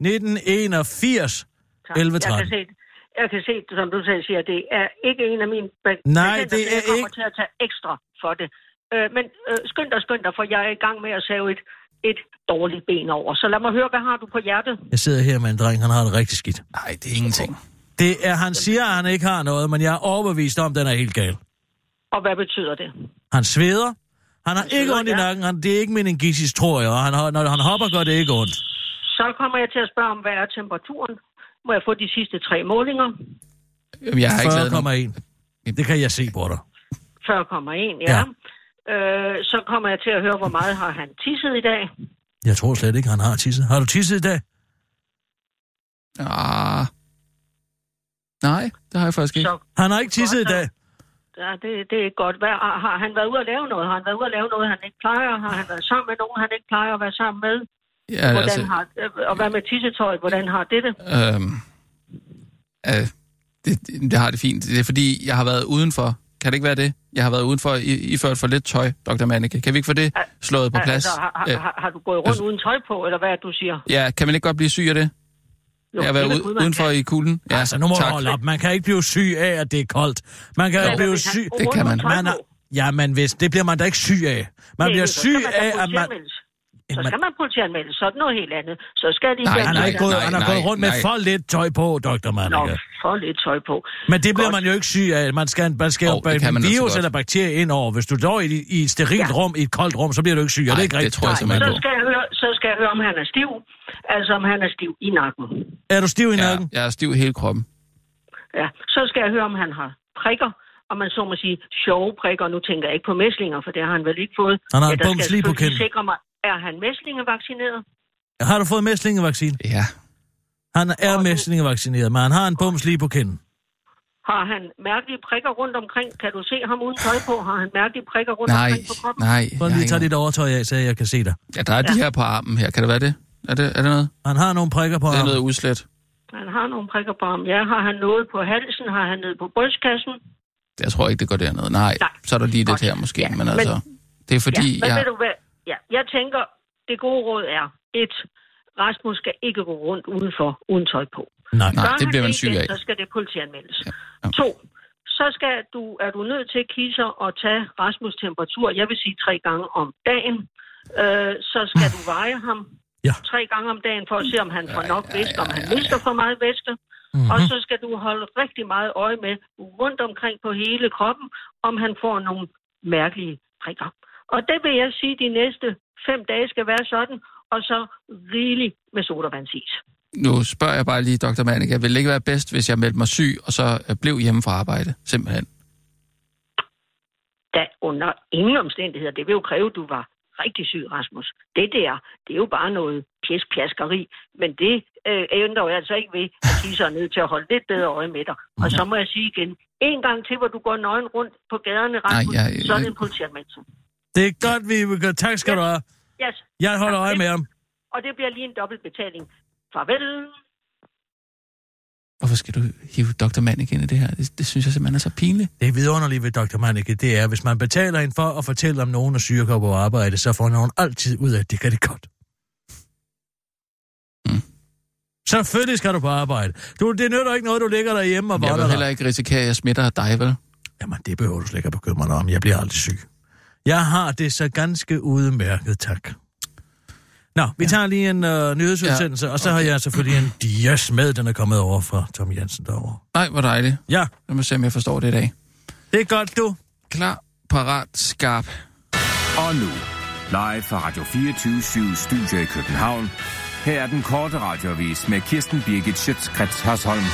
1981. tak. 11.13. Jeg kan se, jeg kan se, som du selv siger, det er ikke en af mine Nej, patienter, det jeg er kommer ikke- til at tage ekstra for det. Øh, men øh, skynd dig, skynd dig, for jeg er i gang med at save et, et dårligt ben over. Så lad mig høre, hvad har du på hjertet? Jeg sidder her med en dreng, han har det rigtig skidt. Nej, det er ingenting. Det er, han siger, at han ikke har noget, men jeg er overbevist om, at den er helt gal. Og hvad betyder det? Han sveder. Han har ikke sveder, ondt i nakken. Han, det er ikke meningitis, tror jeg. Og han, har- når han hopper, gør det ikke ondt. Så kommer jeg til at spørge om, hvad er temperaturen? Må jeg få de sidste tre målinger? Jamen, jeg har ikke lavet nogen... 40,1. Det kan jeg se på dig. 40,1, ja. Ja. ja. Øh, så kommer jeg til at høre, hvor meget har han tisset i dag? Jeg tror slet ikke, han har tisset. Har du tisset i dag? Ah. Nej, det har jeg faktisk ikke. Så, Han har ikke tisset i Godt, dag. ja, det, det er godt. Hvad, har han været ude at lave noget? Har han været ude at lave noget, han ikke plejer? Har han været sammen med nogen, han ikke plejer at være sammen med? Ja, Hvordan altså, har, og hvad med tissetøjet? Hvordan har det det? øhm, øh, det, det, det har det fint. Det er fordi, jeg har været udenfor. Kan det ikke være det? Jeg har været udenfor i, iført for lidt tøj, Dr. Manneke. Kan vi ikke få det slået på plads? Altså, har, Ja. har, har, du gået rundt altså- uden tøj på, eller hvad er det, du siger? Ja, kan man ikke godt blive syg af det? Jo, Jeg har været ude, udenfor kan. i kulden. Ja, Altså, nu må tak. holde op. Man kan ikke blive syg af, at det er koldt. Man kan Eller blive hvis han syg... Det kan man. Man er... Ja, men hvis, det bliver man da ikke syg af. Man Nej, bliver syg man af, at man... Så skal man politianmelde, så er det noget helt andet. Så skal de Nej, ikke Han har nej, ikke gået, nej, han har nej, gået rundt med nej. for lidt tøj på, Dr. Nå, Manneke. for lidt tøj på. Men det bliver Godt. man jo ikke syg af. Man skal, man skal Jo, jo det en man altså virus eller bakterie ind over. Hvis du står i, i et sterilt Ja. rum, i et koldt rum, så bliver du ikke syg. Er det Nej, ikke det rigtigt? tror jeg simpelthen Så skal, jeg høre, så skal jeg høre, om han er stiv. Altså, om han er stiv i nakken. Er du stiv i Ja, nakken? jeg er stiv i hele kroppen. Ja, så skal jeg høre, om han har prikker. Og man så må sige sjove prikker. Nu tænker jeg ikke på mæslinger, for det har han vel ikke fået. Han har en der skal bums lige på kinden. sikre mig, er han mæslingevaccineret? Har du fået mæslingevaccine? Ja. Han er mæslinge-vaccineret, men han har en bums lige på kinden. Har han mærkelige prikker rundt omkring? Kan du se ham uden tøj på? Har han mærkelige prikker rundt Nej, omkring på kroppen? nej. Prøv jeg lige tage dit overtøj af, så jeg kan se dig. Ja, der er de her på armen her. Kan det være det? Er det, er det noget? Han har nogle prikker på Det er noget udslet. Han har nogle prikker på ham. Ja, har han noget på halsen? Har han noget på brystkassen? Jeg tror ikke, det går derned. Nej, Nej. så er der lige lidt her måske. Men altså, det er fordi, ja, men jeg... ved du hvad? Ja, jeg tænker, det gode råd er, et, Rasmus skal ikke gå rundt udenfor uden tøj på. Nej. Nej, det bliver man syg af. Så skal det politianmeldes. Ja, ja. To, så skal du, er du nødt til, Kisser, at tage Rasmus temperatur, jeg vil sige tre gange om dagen. Øh, så skal du veje ham Ja. tre gange om dagen for at se, om han får nok væske, om han mister for meget væske. Mhm. Og så skal du holde rigtig meget øje med rundt omkring på hele kroppen, om han får nogle mærkelige prikker. Og det vil jeg sige, de næste fem dage skal være sådan, og så rigeligt med sodavandsis. Nu spørger jeg bare lige, Dr. Manning, vil det ikke være bedst, hvis jeg meldte mig syg, og så øh, blev hjemme fra arbejde? Simpelthen. Da under ingen omstændigheder, det vil jo kræve, at du var rigtig syg, Rasmus. Det der, det er jo bare noget pjæsk-pjaskeri, men det øh, ændrer jo altså ikke ved, at de så er nødt til at holde lidt bedre øje med dig. Og så må jeg sige igen, en gang til, hvor du går nøgen rundt på gaderne, Rasmus, Nej, jeg- så er det en politianmeldelse. Det er godt, vi vil gøre. Tak skal du have. Yes. Jeg holder øje med ham. Og det bliver lige en dobbelt betaling. Farvel. Hvorfor skal du hive Dr. Manning ind i det her? Det, det synes jeg simpelthen er så pinligt. Det er vidunderligt ved Dr. Manneke, det er, hvis man betaler en for at fortælle om nogen er syge og på arbejde, så får nogen altid ud af, at det kan det godt. Mm. Selvfølgelig skal du på arbejde. Du, det nytter ikke noget, du ligger derhjemme og Jeg volder vil dig. heller ikke risikere, at jeg smitter dig, vel? Jamen, det behøver du slet ikke at bekymre dig om. Jeg bliver aldrig syg. Jeg har det så ganske udmærket, tak. Nå, vi tager lige en øh, nyhedsudsendelse, ja, okay. og så har jeg selvfølgelig en dias med, den er kommet over fra Tom Jensen derovre. Nej, hvor dejligt. Ja, Lad mig se, om jeg forstår det i dag. det er godt, du. Klar, parat, skarp. Og nu, live fra Radio 24 Studio i København. Her er den korte radiovis med Kirsten Birgit Schøtzgrads Hasholm.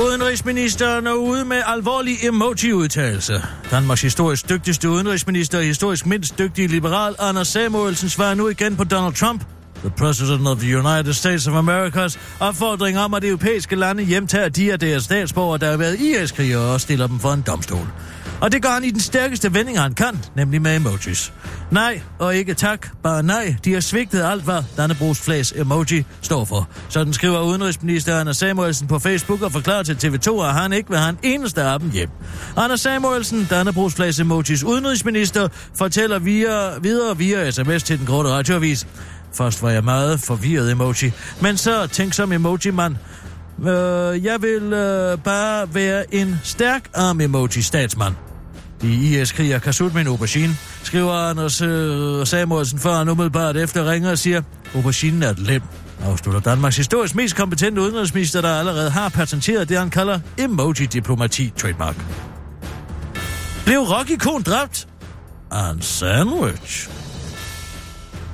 Udenrigsministeren er ude med alvorlig emoji-udtalelse. Danmarks historisk dygtigste udenrigsminister og historisk mindst dygtige liberal, Anders Samuelsen, svarer nu igen på Donald Trump, the president of the United States of Americas, opfordring om, at de europæiske lande hjemtager de af deres statsborgere, der har været IS-krigere og stiller dem for en domstol. Og det gør han i den stærkeste vending, han kan, nemlig med emojis. Nej og ikke tak, bare nej. De har svigtet alt, hvad Dannebrogs flags emoji står for. Sådan skriver udenrigsminister Anders Samuelsen på Facebook og forklarer til TV2, at han ikke vil have en eneste af dem hjem. Anders Samuelsen, Dannebrogs flags emojis udenrigsminister, fortæller via, videre via sms til den korte radioavis. Først var jeg meget forvirret emoji, men så tænk som emoji, mand. Øh, jeg vil øh, bare være en stærk arm emoji statsmand. De IS-kriger Kasut sutte med en aubergine, skriver Anders øh, Samuelsen, før han umiddelbart efter ringer og siger, auberginen er et lem. Afslutter Danmarks historisk mest kompetente udenrigsminister, der allerede har patenteret det, han kalder emoji-diplomati trademark. Blev rock dræbt? Af en sandwich.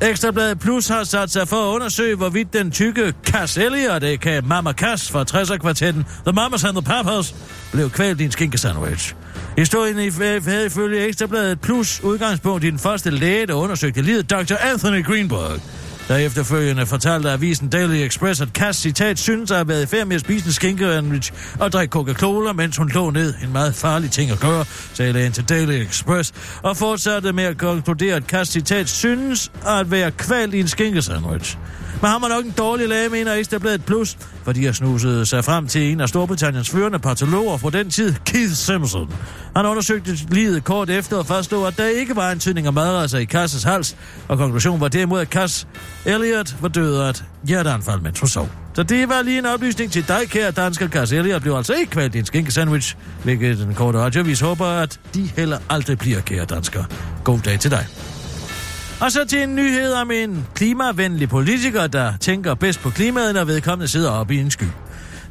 Ekstrabladet Plus har sat sig for at undersøge, hvorvidt den tykke Cass Elliot, a.k.a. Mama Cass fra 60'er-kvartetten The Mamas and the Papas, blev kvalt i en skinkesandwich. Historien i- havde ifølge Ekstrabladet Plus udgangspunkt i den første læge, der undersøgte livet, Dr. Anthony Greenberg. Der efterfølgende fortalte avisen Daily Express, at Cass citat synes at have været i færd med at spise en skinkesandwich og drikke Coca-Cola, mens hun lå ned. En meget farlig ting at gøre, sagde lægen til Daily Express, og fortsatte med at konkludere, at Cass citat synes at være kvalt i en skinkesandwich. Men har man nok en dårlig læge, mener Ekstrabladet Plus, fordi jeg snusede sig frem til en af Storbritanniens førende patologer på den tid, Keith Simpson. Han undersøgte livet kort efter og fastslog, at der ikke var antydning af madrester i Kasses hals, og konklusionen var derimod, at Cass Elliot var død af et hjerteanfald, mens hun sov. Så det var lige en oplysning til dig, kære dansker. Cass Elliot blev altså ikke kvalt i en skinkesandwich, hvilket den korte radiovis håber, at de heller aldrig bliver, kære dansker. God dag til dig. Og så til en nyhed om en klimavenlig politiker, der tænker bedst på klimaet, når vedkommende sidder oppe i en sky.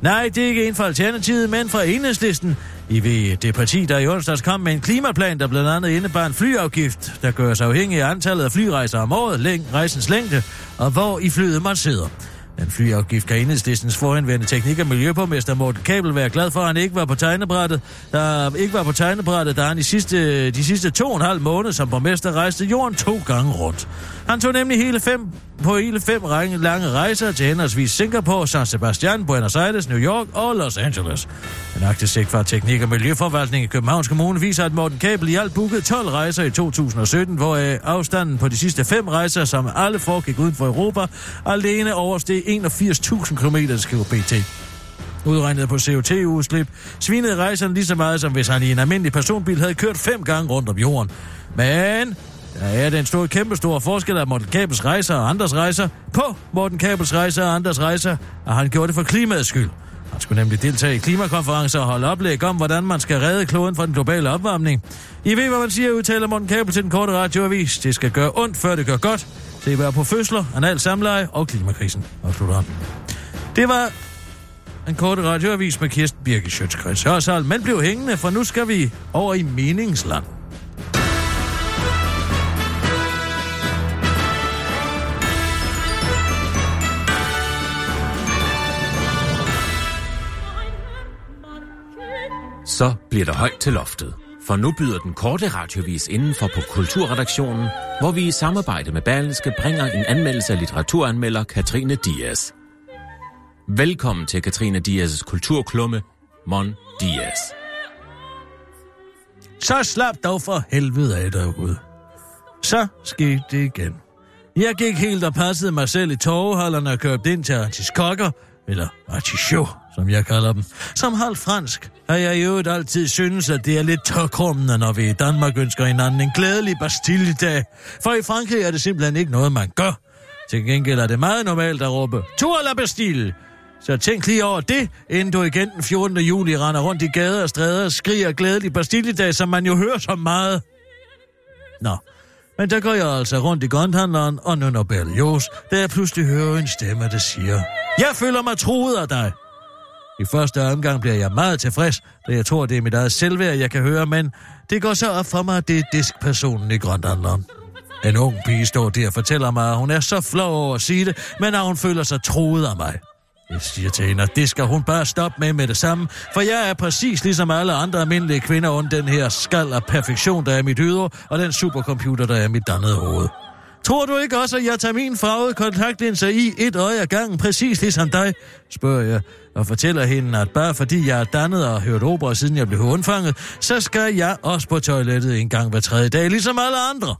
Nej, det er ikke en fra Alternativet, men fra Enhedslisten. I ved det parti, der i onsdags kom med en klimaplan, der blandt andet indebar en flyafgift, der gør sig afhængig af antallet af flyrejser om året, læng, rejsens længde og hvor i flyet man sidder. Den flyafgift kan enhedslistens forhenværende teknik- og miljøborgmester Morten Kabel være glad for, at han ikke var på tegnebrættet, der ikke var på tegnebrættet, da han i sidste, de sidste to og en halv måned som borgmester rejste jorden to gange rundt. Han tog nemlig hele fem på hele fem række lange rejser til henholdsvis Singapore, San Sebastian, Buenos Aires, New York og Los Angeles. En aktiv fra Teknik og Miljøforvaltning i Københavns Kommune viser, at Morten Kabel i alt bookede 12 rejser i 2017, hvor afstanden på de sidste fem rejser, som alle foregik uden for Europa, alene oversteg 81.000 km, skriver BT. Udregnet på CO2-udslip, svinede rejserne lige så meget, som hvis han i en almindelig personbil havde kørt fem gange rundt om jorden. Men der er den store, kæmpe store forskel af Morten Kabels rejser og andres rejser på Morten Kabels rejser og andres rejser, og han gjorde det for klimaets skyld. Han skulle nemlig deltage i klimakonferencer og holde oplæg om, hvordan man skal redde kloden fra den globale opvarmning. I ved, hvad man siger, udtaler Morten Kabel til den korte radioavis. Det skal gøre ondt, før det gør godt. Det er på fødsler, anal samleje og klimakrisen. Og slutter Det var en kort radioavis med Kirsten Birke Sjøtskreds. Hørsal, men blev hængende, for nu skal vi over i meningsland. Så bliver der højt til loftet. For nu byder den korte radiovis indenfor på Kulturredaktionen, hvor vi i samarbejde med Berlingske bringer en anmeldelse af litteraturanmelder Katrine Dias. Velkommen til Katrine Dias' kulturklumme, Mon Dias. Så slap dog for helvede af derude. Så skete det igen. Jeg gik helt og passede mig selv i torveholderne og købte ind til artiskokker, eller artichot, som jeg kalder dem. Som halvt fransk har jeg i øvrigt altid synes, at det er lidt tørkrummende, når vi i Danmark ønsker hinanden en glædelig Bastille-dag. For i Frankrig er det simpelthen ikke noget, man gør. Til gengæld er det meget normalt at råbe, Tour la Bastille! Så tænk lige over det, inden du igen den 14. juli render rundt i gader og stræder og skriger glædelig Bastille-dag, som man jo hører så meget. Nå, men der går jeg altså rundt i grønthandleren og nynner Berlioz, da jeg pludselig hører en stemme, der siger, Jeg føler mig truet af dig. I første omgang bliver jeg meget tilfreds, da jeg tror, det er mit eget selvværd, jeg kan høre, men det går så op for mig, at det er diskpersonen i Grønlandland. En ung pige står der og fortæller mig, at hun er så flov over at sige det, men at hun føler sig troet af mig. Jeg siger til hende, at det skal hun bare stoppe med med det samme, for jeg er præcis ligesom alle andre almindelige kvinder under den her skal af perfektion, der er mit ydre, og den supercomputer, der er mit dannede hoved. Tror du ikke også, at jeg tager min farvede kontaktlinser i et øje ad gangen, præcis ligesom dig? spørger jeg, og fortæller hende, at bare fordi jeg er dannet og har hørt opera, siden jeg blev undfanget, så skal jeg også på toilettet en gang hver tredje dag, ligesom alle andre.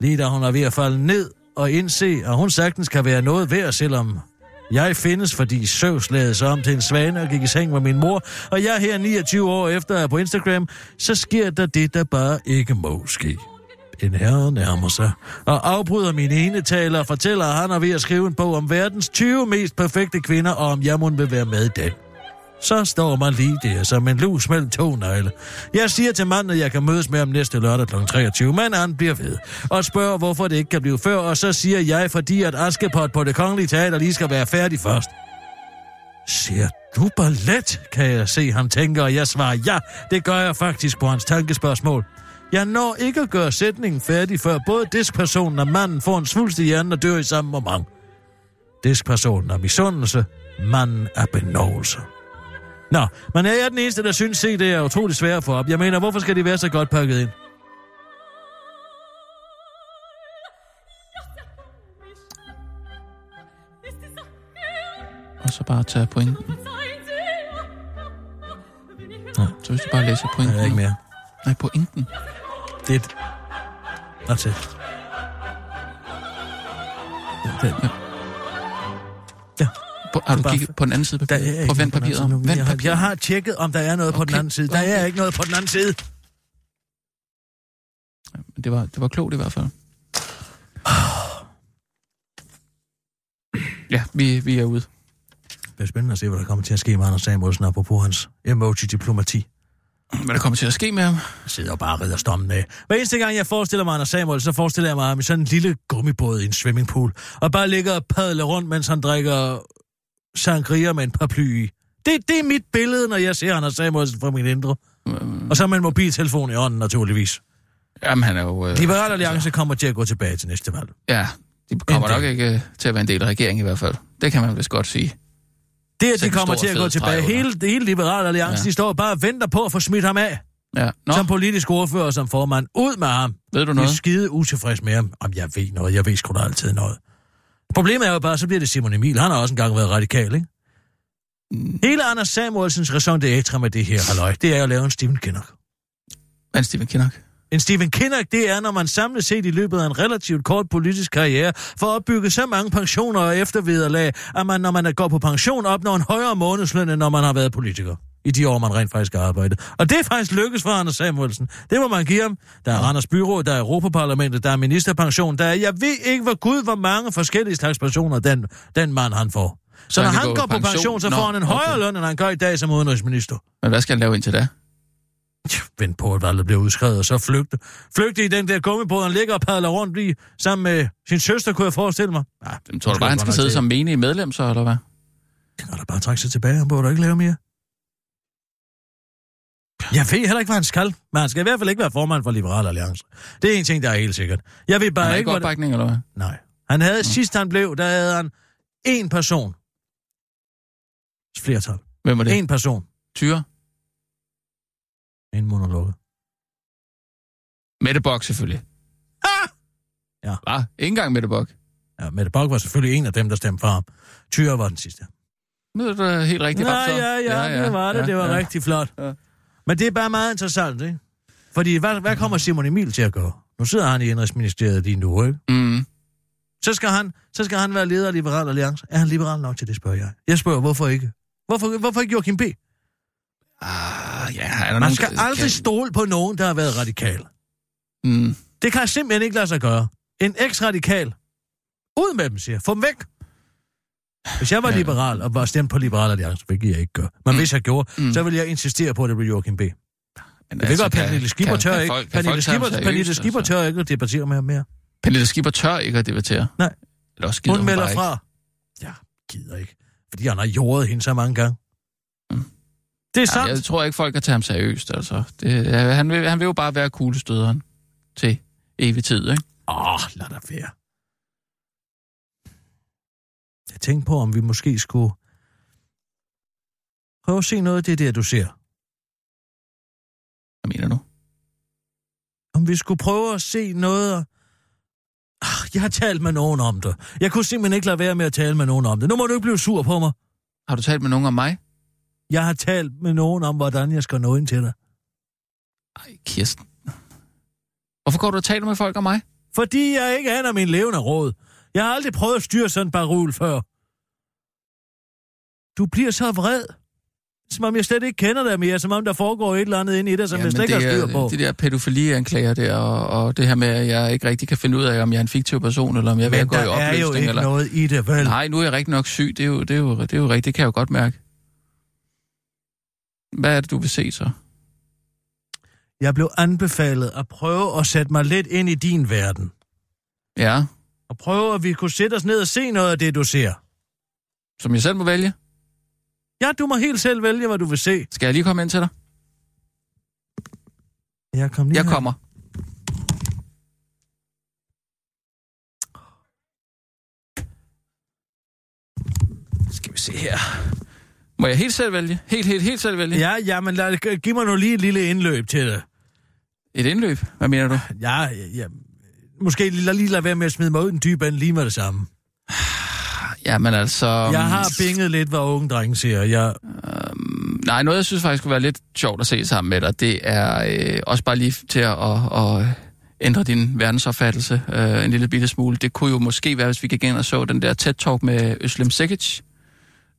Lige da hun er ved at falde ned og indse, at hun sagtens kan være noget værd, selvom jeg findes, fordi Søvs lavede sig om til en svane og gik i seng med min mor, og jeg her 29 år efter er på Instagram, så sker der det, der bare ikke må ske. En herre nærmer sig og afbryder min ene taler og fortæller, at han er ved at skrive en bog om verdens 20 mest perfekte kvinder, og om jeg må vil være med i den. Så står man lige der som en lus mellem to negle. Jeg siger til manden, at jeg kan mødes med ham næste lørdag kl. 23, men han bliver ved. Og spørger, hvorfor det ikke kan blive før, og så siger jeg, fordi at Askepot på det kongelige teater lige skal være færdig først. Ser du ballet, kan jeg se, han tænker, og jeg svarer ja, det gør jeg faktisk på hans tankespørgsmål. Jeg når ikke at gøre sætningen færdig, før både diskpersonen og manden får en svulst i hjernen og dør i samme moment. Diskpersonen er misundelse, manden er benovelse. Nå, men jeg er den eneste, der synes, se det er utroligt svært at få op. Jeg mener, hvorfor skal de være så godt pakket ind? Og så bare tage pointen. Ja. Så hvis du bare læser pointen. Jeg er ikke mere. Nej, pointen. Det er et... That's it. Ja. På, har du Bare- kigget på den anden side af Der er papiret? På anden vandpapiret? side nu. Jeg har, Vandpapiret? jeg har tjekket, om der er noget på den Okay, anden side. Der er okay. ikke noget på den anden side. Det var, det var klogt i hvert fald. Ja, vi, vi er ude. Det er spændende at se, hvad der kommer til at ske med Anders Samuelsen, apropos hans emoji-diplomati. Hvad der kommer til at ske med ham? Jeg sidder bare og redder stommen af. Hver eneste gang, jeg forestiller mig Anders Samuel, så forestiller jeg mig ham i sådan en lille gummibåd i en swimmingpool, og bare ligger og padler rundt, mens han drikker sangria med en paraply i. Det, det er mit billede, når jeg ser Anders Samuelsen fra min indre. Og så med en mobiltelefon i ånden, naturligvis. Jamen, han er jo... Øh, Liberal Alliance kommer til at gå tilbage til næste valg. Ja, de kommer En nok ikke øh, til at være en del af regeringen i hvert fald. Det kan man vist godt sige. Det, at de kommer til at gå tilbage. Hele, hele Liberal Alliance, ja. De står bare og venter på at få smidt ham af. Ja. Nå, Som politisk ordfører og som formand. Ud med ham. ved du Jeg er noget? skide utilfreds med ham. Om jeg ved noget. Jeg ved sgu da altid noget. Problemet er jo bare, så bliver det Simon Emil. Han har også engang været radikal, ikke? Hele Anders Samuelsens raison d'etre med det her, halløj, det er at lave en Stephen Kinnock. Hvad er en Stephen Kinnock? En Stephen Kinnock, det er, når man samlet set i løbet af en relativt kort politisk karriere, får opbygget så mange pensioner og eftervederlag, at man, når man går på pension, opnår en højere månedsløn, end når man har været politiker. I de år, man rent faktisk har arbejdet. Og det er faktisk lykkes for Anders Samuelsen. Det må man give ham. Der er Randers Byråd, der er Europaparlamentet, der er ministerpension, der er, jeg ved ikke, hvor gud, hvor mange forskellige slags pensioner den, den mand han får. Så, så når han, han går på pension, pension så får han en Nå, højere okay. løn, end han gør i dag som udenrigsminister. Men hvad skal han lave indtil da? Vent på, at valget bliver udskrevet, og så flygte. Flygte i den der gummibåd, han ligger og padler rundt i, sammen med sin søster, kunne jeg forestille mig. Ja, Jamen, tror du bare, han skal sidde som menig medlem så, eller hvad? Han kan da bare trække sig tilbage, han burde ikke lave mere. Jeg ved heller ikke, hvad han skal, men han skal i hvert fald ikke være formand for Liberal Alliance. Det er en ting, der er helt sikkert. Jeg ved bare Han ikke, ikke det... opbakning, eller hvad? Nej. Han havde, sidst han blev, der havde han en person. Flertal. Hvem var det? En person. Tyre? En monolog. Mette Bock, selvfølgelig. Ah! Ja. Hvad? Ikke engang Mette Bock. Ja, Mette Bock var selvfølgelig en af dem, der stemte for ham. Tyre var den sidste. Nu er det helt rigtigt. Nej, så. ja, ja, ja, det var det. Ja, det var ja. rigtig flot. Ja. Men det er bare meget interessant, ikke? Fordi hvad, hvad kommer Simon Emil til at gøre? Nu sidder han i Indrigsministeriet lige nu, ikke? Mm. Så skal, han, så skal han være leder af Liberal Alliance. Er han liberal nok til det, spørger jeg. Jeg spørger, hvorfor ikke? Hvorfor, hvorfor ikke Joachim B? Ah, ja, er der Man nogen, skal der- aldrig stole på nogen, der har været radikal. Mm. Det kan simpelthen ikke lade sig gøre. En eks-radikal. Ud med dem, siger jeg. Få dem væk. Hvis jeg var liberal og var stemt på Liberal Alliance, hvilket jeg ikke gør, men hvis jeg gjorde, Mm. så ville jeg insistere på, at det blev Joachim B. Men Jeg ved godt, Pernille Skipper tør ikke. folk- kan Pernille Skipper, seriøst, Pernille Skipper altså? tør ikke at debattere med ham mere. Pernille Skipper tør ikke at debattere. Nej. Eller også Hun hun, melder fra. Ja, gider ikke. Fordi han har jordet hende så mange gange. Det er sandt. Ja, jeg tror ikke, folk kan tage ham seriøst. Altså. Det, ja, han, vil, han vil jo bare være kuglestøderen til evig tid, ikke? Åh, oh, lad dig være. Jeg tænkte på, om vi måske skulle prøve at se noget af det der, du ser. Hvad mener du? Om vi skulle prøve at se noget af... Ah, Jeg har talt med nogen om det. Jeg kunne simpelthen ikke lade være med at tale med nogen om det. Nu må du ikke blive sur på mig. Har du talt med nogen om mig? Jeg har talt med nogen om, hvordan jeg skal nå ind til dig. Ej, Kirsten. Hvorfor går du og taler med folk om mig? Fordi jeg ikke aner min levende råd. Jeg har aldrig prøvet at styre sådan en barul før. Du bliver så vred. Som om jeg slet ikke kender dig mere, som om der foregår et eller andet inde i dig, som ja, jeg slet ikke har det styr på. De der pædofilianklager der, og, og det her med, at jeg ikke rigtig kan finde ud af, om jeg er en fiktiv person, eller om jeg Men at gå i der er opløsning. jo ikke eller... noget i det, vel? Nej, nu er jeg rigtig nok syg. Det er, jo, det, er jo, det er jo rigtigt, det kan jeg jo godt mærke. Hvad er det, du vil se så? Jeg blev anbefalet at prøve at sætte mig lidt ind i din verden. Ja, Og prøve, at vi kunne sætte os ned og se noget af det, du ser. som jeg selv må vælge. Ja, du må helt selv vælge, hvad du vil se. Skal jeg lige komme ind til dig? Jeg, kom lige Jeg her. kommer. Skal vi se her. Må jeg helt selv vælge? Helt, helt, helt selv vælge? Ja, ja, men lad, giv mig nu lige et lille indløb til det. Et indløb? Hvad mener du? Ja, ja, ja. Måske lige, lige lade være med at smide mig ud den dybe ende lige med det samme. Jamen altså... Jeg har binget lidt, hvad unge drenge siger. Jeg, Nej, noget jeg synes faktisk kunne være lidt sjovt at se sammen med dig, det er øh, også bare lige til at, at, at ændre din verdensopfattelse øh, en lille bitte smule. Det kunne jo måske være, hvis vi gik ind og så den der TED-talk med Øslem Sekic,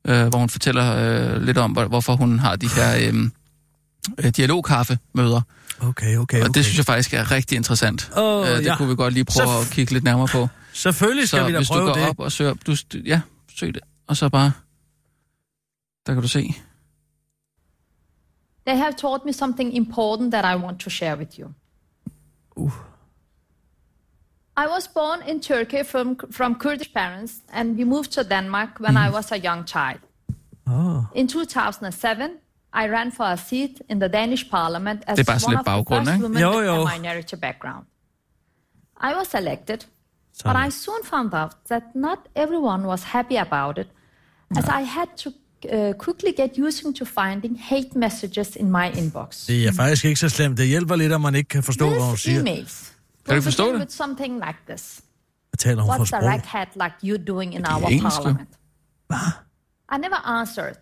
øh, hvor hun fortæller øh, lidt om, hvor, hvorfor hun har de her øh, øh, dialogkaffemøder. okay, okay, okay. Og det synes jeg faktisk er rigtig interessant. Åh, øh, det ja. kunne vi godt lige prøve Så- at kigge lidt nærmere på. Selvfølgelig skal Så vi da hvis du prøve går det. op og søger... Du, ja, søg det. Og så bare... Der kan du se. They have taught me something important that I want to share with you. I was born in Turkey from, from Kurdish parents, and we moved to Denmark when I was a young child. Oh. In 2007, I ran for a seat in the Danish parliament as Det er bare sådan one of the first women Jo, with jo. a minority background. I was elected, but I soon found out that not everyone was happy about it, as I had to uh, quickly get used to finding hate messages in my inbox. Det er faktisk ikke så slemt. Det hjælper lidt, at man ikke kan forstå, hvad hun These siger. emails Kan du will forstå det? with something like this. taler hun for What's the sprog? raghat like you're doing in er our engelsk, jo. parliament? I never answered.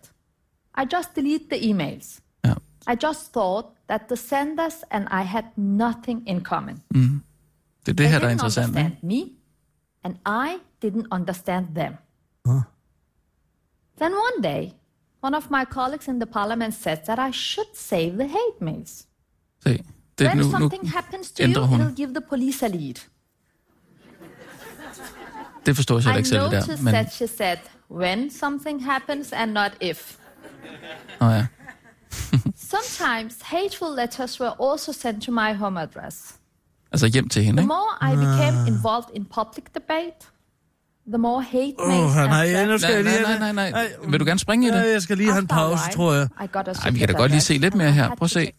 I just delete the emails. Ja. I just thought that the senders and I had nothing in common. Mm. Det er det they her, der er didn't understand Ikke? me, and I didn't understand them. Huh. Then one day, one of my colleagues in the parliament said that I should save the hate mails. Se, det, When nu, nu something happens to you, ændrer hun. it'll give the police a lead. Det forstår jeg I ikke selv, det noticed der. Men, that she said, when something happens and not if. Nå ja. [laughs] [laughs] Sometimes hateful letters were also sent to my home address. Altså hjem til hende, The ikke? more I became involved in public debate, the more hate Åh, mails oh, and nej, threats nu skal jeg Nej, lige... nej, nej, nej. Vil du gerne springe i det? Ja, jeg skal lige have en pause, tror jeg. I Ej, vi kan da godt lige se lidt mere her. Prøv at se.